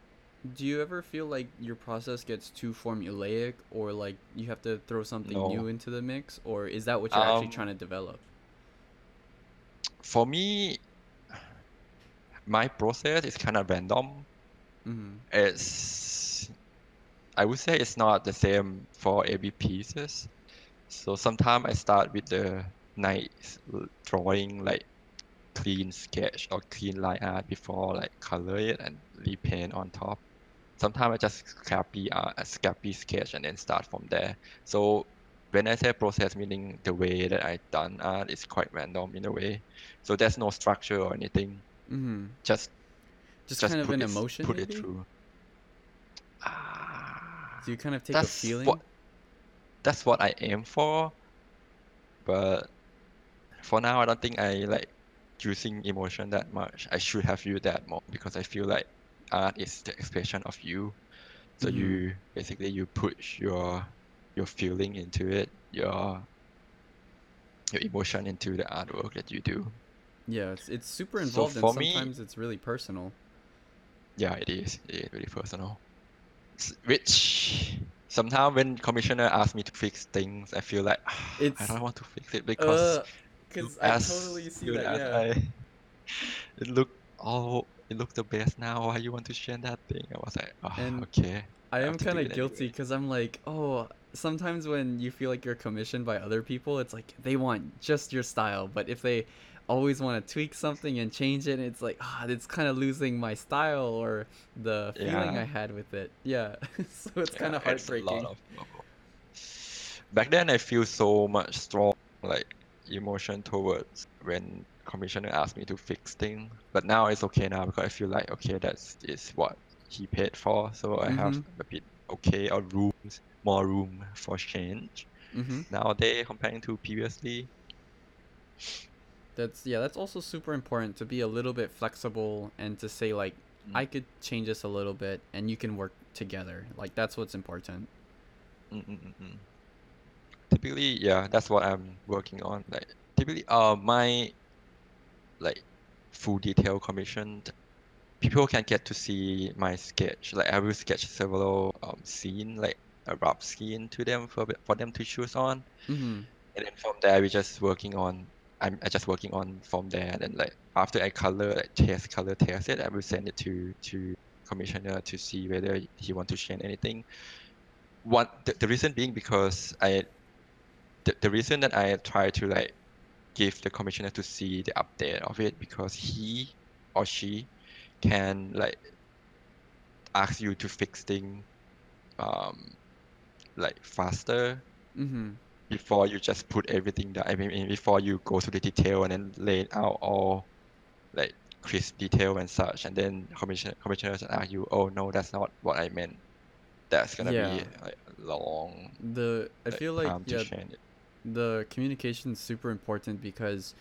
do you ever feel like your process gets too formulaic, or like you have to throw something No. new into the mix, or is that what you're actually Um, trying to develop? for me my process is kind of random. Mm-hmm. It's I would say it's not the same for every pieces. So sometimes I start with the nice drawing like clean sketch or clean line art before like color it and repaint on top. Sometimes I just copy a scrappy sketch and then start from there. So when I say process, meaning the way that I done art is quite random in a way. So there's no structure or anything. Mm-hmm. Just Just, just kind of put an it, emotion, put maybe. it through. Ah, Do you kind of take a feeling? what that's what I aim for. But for now, I don't think I like using emotion that much. I should have used that more because I feel like art is the expression of you. So Mhm. you basically you push your your feeling into it, your your emotion into the artwork that you do. Yeah, it's it's super So involved, and for me- sometimes it's really personal. Yeah, it is. It is really personal. Which sometimes when commissioner asks me to fix things, I feel like I don't want to fix it because Uh, because look I totally see that. Yeah. I- it look oh it looked the best now. Why you want to share that thing? I was like, oh, And okay. I have am kind of guilty anyway. because I'm like, oh, sometimes when you feel like you're commissioned by other people, it's like they want just your style, but if they always want to tweak something and change it, it's like, ah, it's kind of losing my style or the feeling I had with it. Yeah, so it's kind of Yeah, it's a heartbreaking. of. Back then, I feel so much strong like emotion towards when commissioner asked me to fix things. But now it's okay now because I feel like okay, that's is what he paid for. So I have Mhm. a bit okay or rooms more room for change hmm nowadays comparing to previously. That's yeah, that's also super important to be a little bit flexible and to say like, Mm. I could change this a little bit and you can work together. Like that's what's important. Mm-mm-mm. Typically, yeah, that's what I'm working on. Like typically, uh, my like full detail commissioned, people can get to see my sketch. Like I will sketch several um scene, like a rough scene to them for for them to choose on, Mm-hmm. and then from there we just working on. I'm I just working on from there. And then like after I color, like test color test it, I will send it to to commissioner to see whether he want to change anything one the, the reason being because I the, the reason that I try to like give the commissioner to see the update of it because he or she can like ask you to fix things um like faster Mm-hmm. before you just put everything that I mean before you go to the detail and then lay it out all like crisp detail and such and then commissioner commissioners ask you oh no that's not what I meant that's gonna Yeah. be like long The I like, feel like yeah. The communication is super important because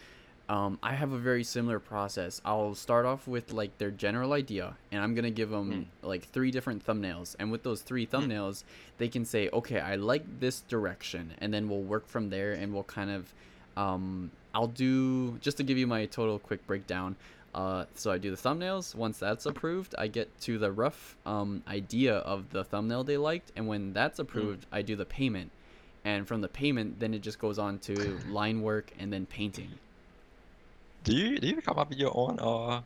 um, I have a very similar process. I'll start off with like their general idea, and I'm gonna give them like three different thumbnails. And with those three thumbnails, they can say, "Okay, I like this direction," and then we'll work from there, and we'll kind of, um, I'll do just to give you my total quick breakdown. Uh, so I do the thumbnails. Once that's approved, I get to the rough um, idea of the thumbnail they liked, and when that's approved, I do the payment and from the payment then it just goes on to line work and then painting Do you do you come up with your own or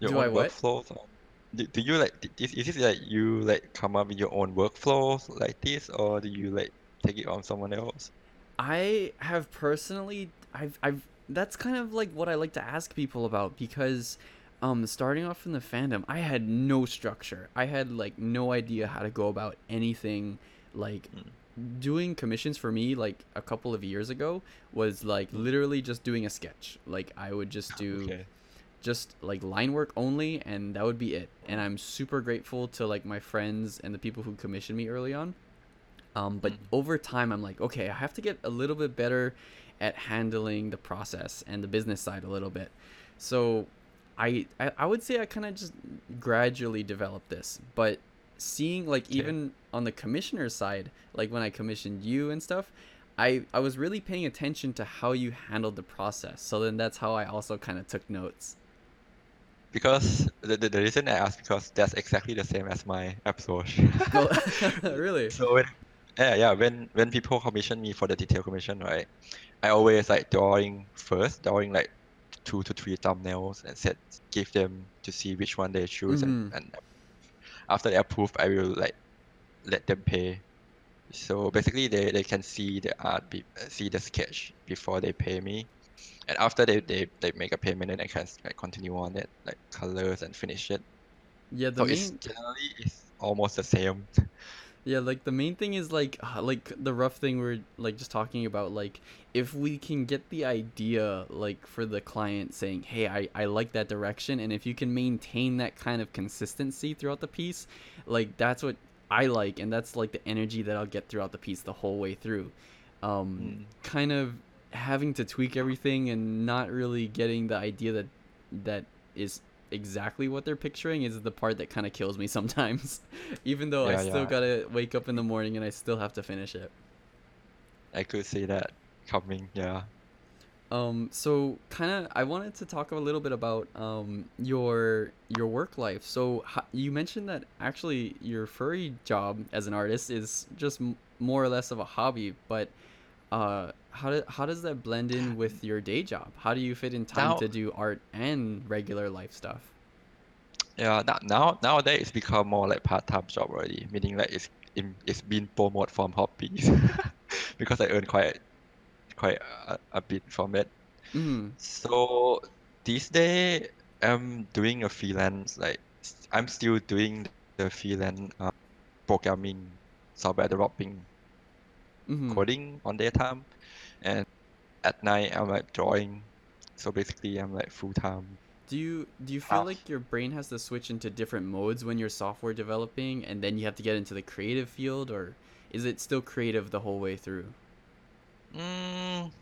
your Do own I workflows? Or, do, do you like is, is it like you like come up with your own workflows like this or do you like take it on someone else? I have personally I've I've that's kind of like what I like to ask people about because um starting off in the fandom, I had no structure. I had like no idea how to go about anything like Mm. Doing commissions for me like a couple of years ago was like literally just doing a sketch. Like I would just do Okay. just like line work only and that would be it and i'm super grateful to like my friends and the people who commissioned me early on um, but Mhm. over time i'm like okay i have to get a little bit better at handling the process and the business side a little bit so i i, I would say i kind of just gradually developed this but seeing like Okay. even on the commissioner's side like when i commissioned you and stuff I, I was really paying attention to how you handled the process. So then that's how I also kind of took notes. Because the, the, the reason I ask because that's exactly the same as my approach. Really? So when yeah yeah when when people commission me for the detail commission right, I always like drawing first, drawing like two to three thumbnails and set give them to see which one they choose and, Mhm. and after they approve I will like let them pay. So basically they, they can see the art be, see the sketch before they pay me. And after they, they, they make a payment then I can like continue on it, like colors and finish it. Yeah, the So it's main generally it's almost the same. yeah, like the main thing is like uh, like the rough thing we're like just talking about like if we can get the idea like for the client saying, "Hey, I I like that direction," and if you can maintain that kind of consistency throughout the piece, like that's what I like and that's like the energy that I'll get throughout the piece the whole way through. Um Mm. kind of having to tweak everything and not really getting the idea that that is exactly what they're picturing is the part that kind of kills me sometimes even though i still yeah. gotta wake up in the morning and i still have to finish it I could see that coming, yeah. Um so kind of i wanted to talk a little bit about um your your work life. So ho- you mentioned that actually your furry job as an artist is just m- more or less of a hobby but uh how, do, how does that blend in with your day job? How do you fit in time Now- to do art and regular life stuff? Yeah, now, now nowadays it's become more like part-time job already, meaning like it's it's been promoted from hobbies because I earn quite quite a, a bit from it. mm So these days I'm doing a freelance like I'm still doing the freelance uh, programming, software developing, hmm coding on daytime, and at night I'm like drawing. So basically I'm like full-time. Do you do you feel like your brain has to switch into different modes when you're software developing and then you have to get into the creative field or is it still creative the whole way through? Mm,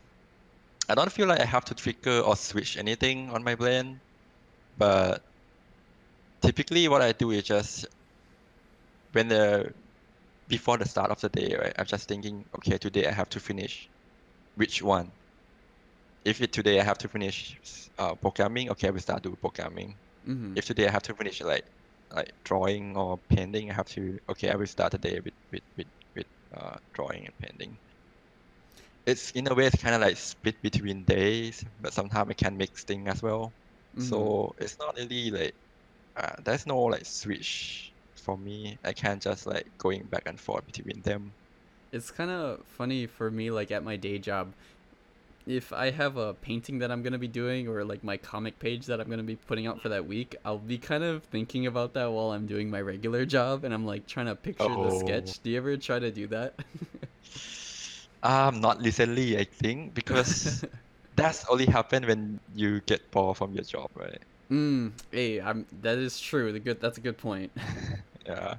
I don't feel like I have to trigger or switch anything on my brain, but typically what I do is just when the before the start of the day, right? I'm just thinking, okay, today I have to finish which one. If it today I have to finish uh, programming, okay, I will start do programming. Mm-hmm. If today I have to finish like like drawing or painting, I have to okay, I will start the day with with with, with uh, drawing and painting. It's in a way it's kind of like split between days, but sometimes I can mix things as well. Mm-hmm. So it's not really like uh, there's no like switch for me. I can't just like going back and forth between them. It's kind of funny for me, like at my day job, if I have a painting that I'm gonna be doing or like my comic page that I'm gonna be putting out for that week, I'll be kind of thinking about that while I'm doing my regular job, and I'm like trying to picture the Oh. sketch. Do you ever try to do that? Um, not recently, I think, because that's only happen when you get bored from your job, right? mm, hey, I'm. That is true. The good. That's a good point. Yeah,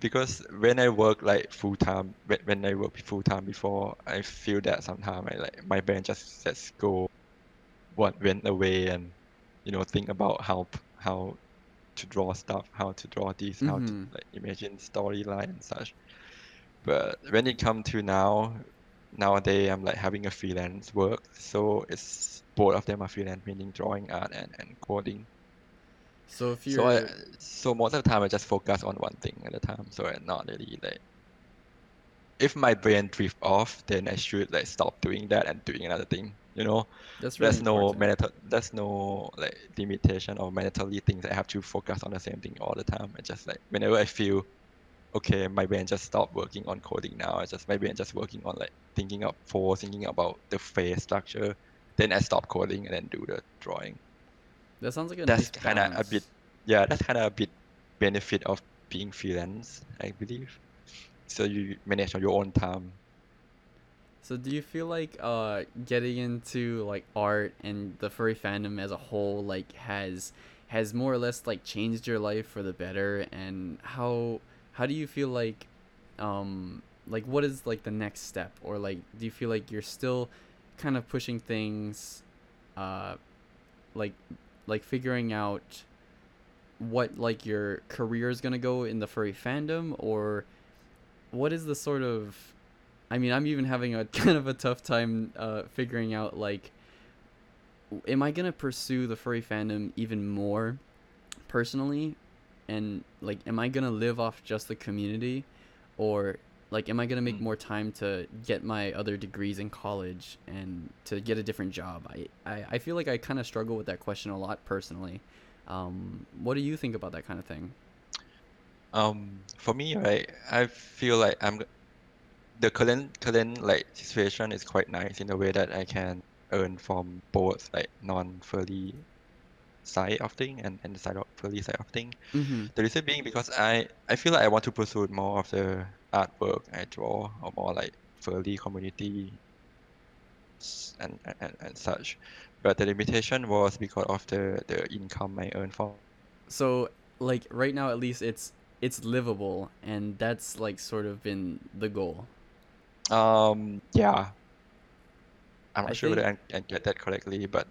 because when I work like full time, when, when I work full time before, I feel that sometimes I like my brain just just go, what went away and, you know, think about how how to draw stuff, how to draw this, how to Mhm. like imagine storyline and such. But when it come to now, nowadays I'm like having a freelance work, so it's both of them are freelance, meaning drawing art and, and coding. So if you're So I, so most of the time I just focus on one thing at a time. So I'm not really like if my brain drift off, then I should like stop doing that and doing another thing. You know, That's really there's no mandatory, there's no like limitation or mentally things I have to focus on the same thing all the time. I just like whenever I feel okay, my brain just stopped working on coding now. I just my brain just working on like thinking up for thinking about the phase structure. Then I stop coding and then do the drawing. That sounds like a That's nice kind of a bit, yeah, that's kind of a bit benefit of being freelance, I believe. So you manage on your own time. So do you feel like uh getting into like art and the furry fandom as a whole like has has more or less like changed your life for the better and how how do you feel like um like what is like the next step? Or like do you feel like you're still kind of pushing things uh like like figuring out what like your career is going to go in the furry fandom? Or what is the sort of I mean, I'm even having a kind of a tough time uh, figuring out like, am I gonna pursue the furry fandom even more personally, and like, am I gonna live off just the community, or like, am I gonna make Mm. more time to get my other degrees in college and to get a different job? I I, I feel like I kind of struggle with that question a lot personally. Um, what do you think about that kind of thing? Um, for me, right, I feel like I'm the current current like situation is quite nice in the way that I can earn from both like non-furry side of thing and, and the side of furry side of thing. Mm-hmm. The reason being because I I feel like I want to pursue more of the artwork I draw or more like furry community and, and, and such. But the limitation was because of the, the income I earn from so like right now at least it's it's livable and that's like sort of been the goal um yeah. I'm i not sure think whether I, I get that correctly, but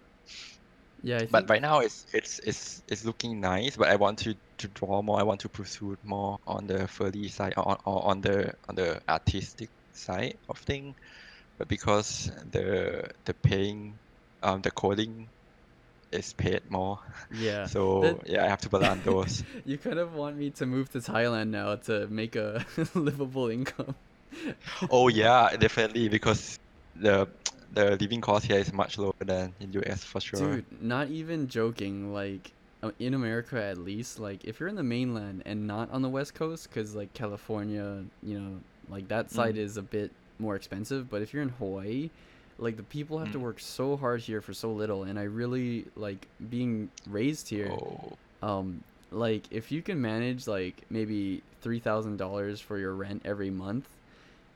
yeah i but right now it's it's it's it's looking nice. But I want to to draw more. I want to pursue more on the furry side or, or on the on the artistic side of thing. But because the the paying um the coding is paid more, yeah that so yeah, I have to balance those. you kind of want me to move to thailand now to make a livable income Oh yeah, definitely because the the living cost here is much lower than in US for sure. dude not even joking like uh, in america at least like if you're in the mainland and not on the west coast because like california you know like that side Mm, is a bit more expensive but if you're in hawaii like the people have to mm. work so hard here for so little and i really like being raised here Oh, um like if you can manage like maybe $3000 for your rent every month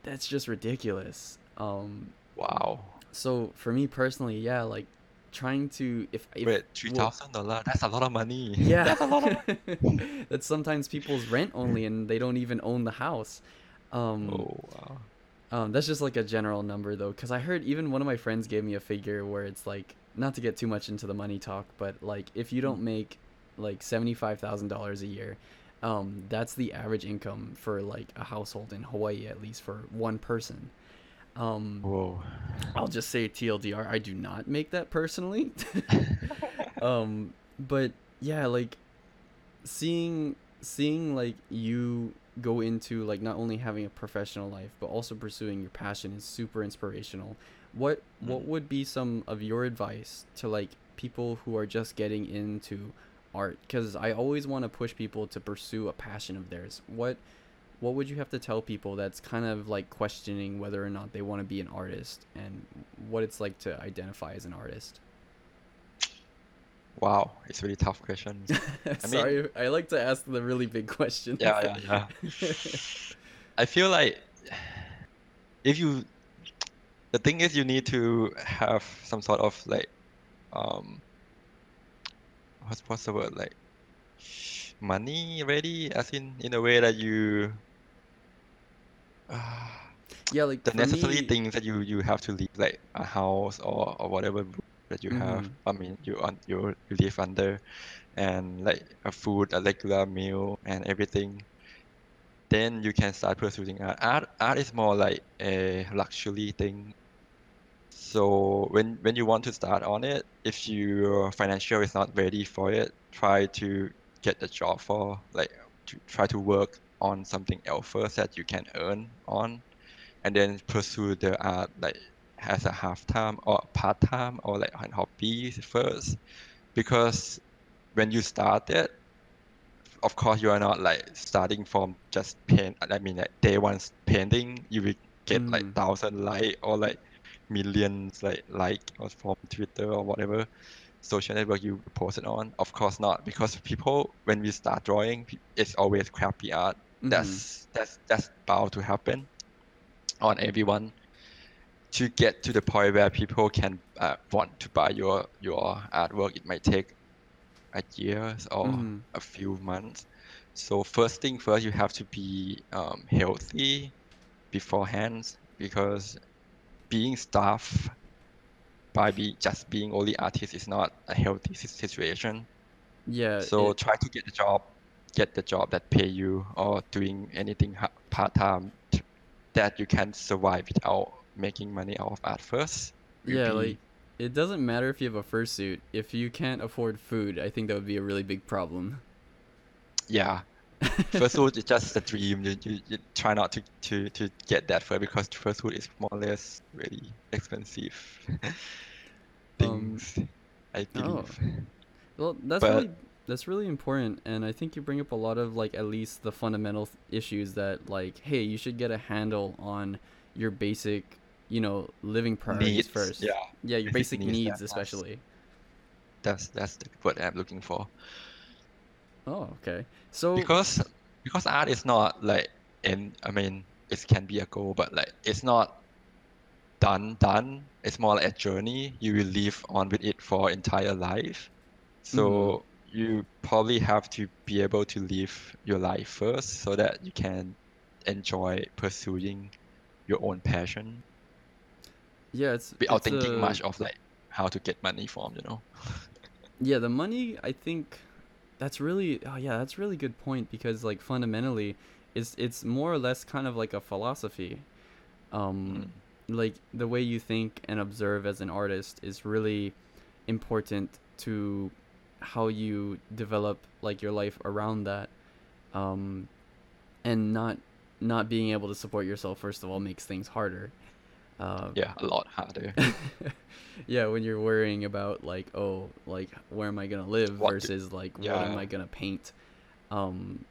that's just ridiculous um wow. So for me personally yeah like trying to if if Wait, three well dollar? That's a lot of money. yeah That's a lot of money. that's sometimes people's rent only and they don't even own the house um Oh wow. um that's just like a general number though because i heard even one of my friends gave me a figure where it's like not to get too much into the money talk but like if you don't make like $75000 a year um that's the average income for like a household in hawaii at least for one person um Whoa. I'll just say TLDR, I do not make that personally. um, but yeah, like seeing seeing like you go into like not only having a professional life but also pursuing your passion is super inspirational. What what Mm. would be some of your advice to like people who are just getting into art cuz I always want to push people to pursue a passion of theirs. What what would you have to tell people that's kind of like questioning whether or not they want to be an artist and what it's like to identify as an artist? Wow, it's really tough question. I mean, Sorry, I like to ask the really big questions. yeah, yeah, yeah. I feel like if you, the thing is, you need to have some sort of like, um, what's what's the word like, money ready, as in in a way that you, uh, yeah, like the necessary me, things that you you have to leave, like a house or or whatever that you have. mhm. I mean, you on you you live under, and like a food, a regular meal, and everything. Then you can start pursuing art. Art art is more like a luxury thing. So when when you want to start on it, if your financial is not ready for it, try to get a job for like to try to work on something else first that you can earn on, and then pursue the art like as a half time or part time or like on hobbies first, because when you start it, of course you are not like starting from just paint. I mean, like day one painting, you will get like Mm. thousand like or like millions like like or from Twitter or whatever social network you post it on. Of course not, because people when we start drawing, it's always crappy art. That's that's that's bound to happen on everyone. To get to the point where people can uh, want to buy your your artwork, it might take a years or Mhm. a few months. So first thing first, you have to be um, healthy beforehand because being staff by be just being only artist is not a healthy situation. Yeah. So it- try to get a job, get the job that pay you, or doing anything part time that you can survive without making money out of art first. yeah, be- like it doesn't matter if you have a fursuit. If you can't afford food, I think that would be a really big problem. yeah. Fursuit is just a dream. You, you, you try not to, to, to get that first because first fursuit is more or less really expensive Um, things. I oh. believe. Well, that's But- really that's really important, and I think you bring up a lot of like at least the fundamental th- issues that like, hey, you should get a handle on your basic, you know, living priorities Needs, first. yeah. Yeah, your basic needs, needs that's- especially. That's that's the word I'm looking for. Oh, okay. So because because art is not like in I mean it can be a goal but like it's not done done it's more like a journey you will live on with it for entire life so mm-hmm. You probably have to be able to live your life first so that you can enjoy pursuing your own passion. Yeah, it's without it's thinking a- much of like how to get money from you know? Yeah, the money, I think that's really oh yeah, that's a really good point because like fundamentally it's it's more or less kind of like a philosophy. Um like the way you think and observe as an artist is really important to how you develop like your life around that. Um and not not being able to support yourself first of all makes things harder. Uh, yeah a lot harder yeah, when you're worrying about like, oh, like where am I gonna live What do- versus like what am I gonna paint? Um,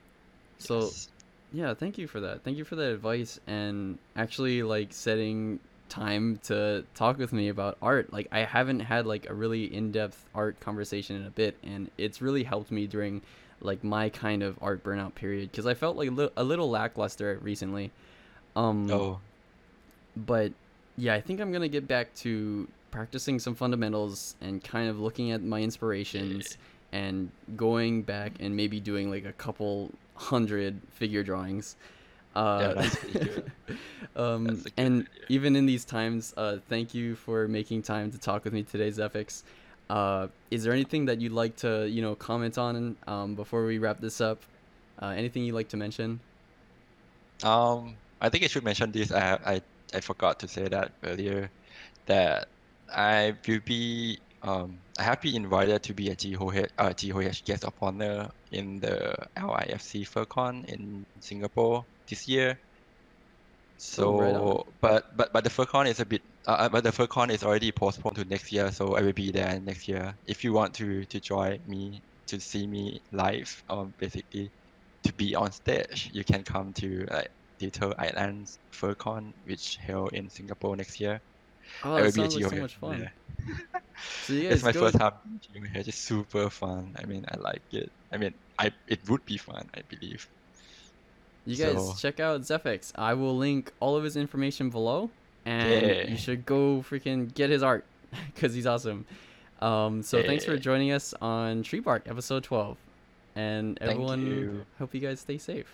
so Yes. yeah, thank you for that. Thank you for that advice and actually like setting time to talk with me about art. Like I haven't had like a really in-depth art conversation in a bit and it's really helped me during like my kind of art burnout period because I felt like a, li- a little lackluster recently. Um oh but yeah, I think I'm gonna get back to practicing some fundamentals and kind of looking at my inspirations and going back and maybe doing like a couple hundred figure drawings. Uh, good. um, and idea. even in these times, uh, thank you for making time to talk with me today, Zephyx. Uh, is there anything that you'd like to, you know, comment on um, before we wrap this up? Uh, anything you'd like to mention? Um, I think I should mention this. I I I forgot to say that earlier, that I will be um I have been invited to be a GOH uh GOH guest of honor in the LIFC FurCon in Singapore this year. So, Oh, right but but but the FurCon is a bit uh, uh, but the FurCon is already postponed to next year, so I will be there next year. If you want to to join me to see me live, um, basically to be on stage, you can come to like Little Islands FurCon, which held in Singapore next year. Oh, that sounds like so much fun. there. So you It's my go first time GOH. It's super fun. I mean, I like it. I mean, I it would be fun, I believe. You guys So- check out Zephyx. I will link all of his information below, and Yeah. you should go freaking get his art because he's awesome. Um, so thanks for joining us on TreeBark episode 12, and everyone hope you guys stay safe.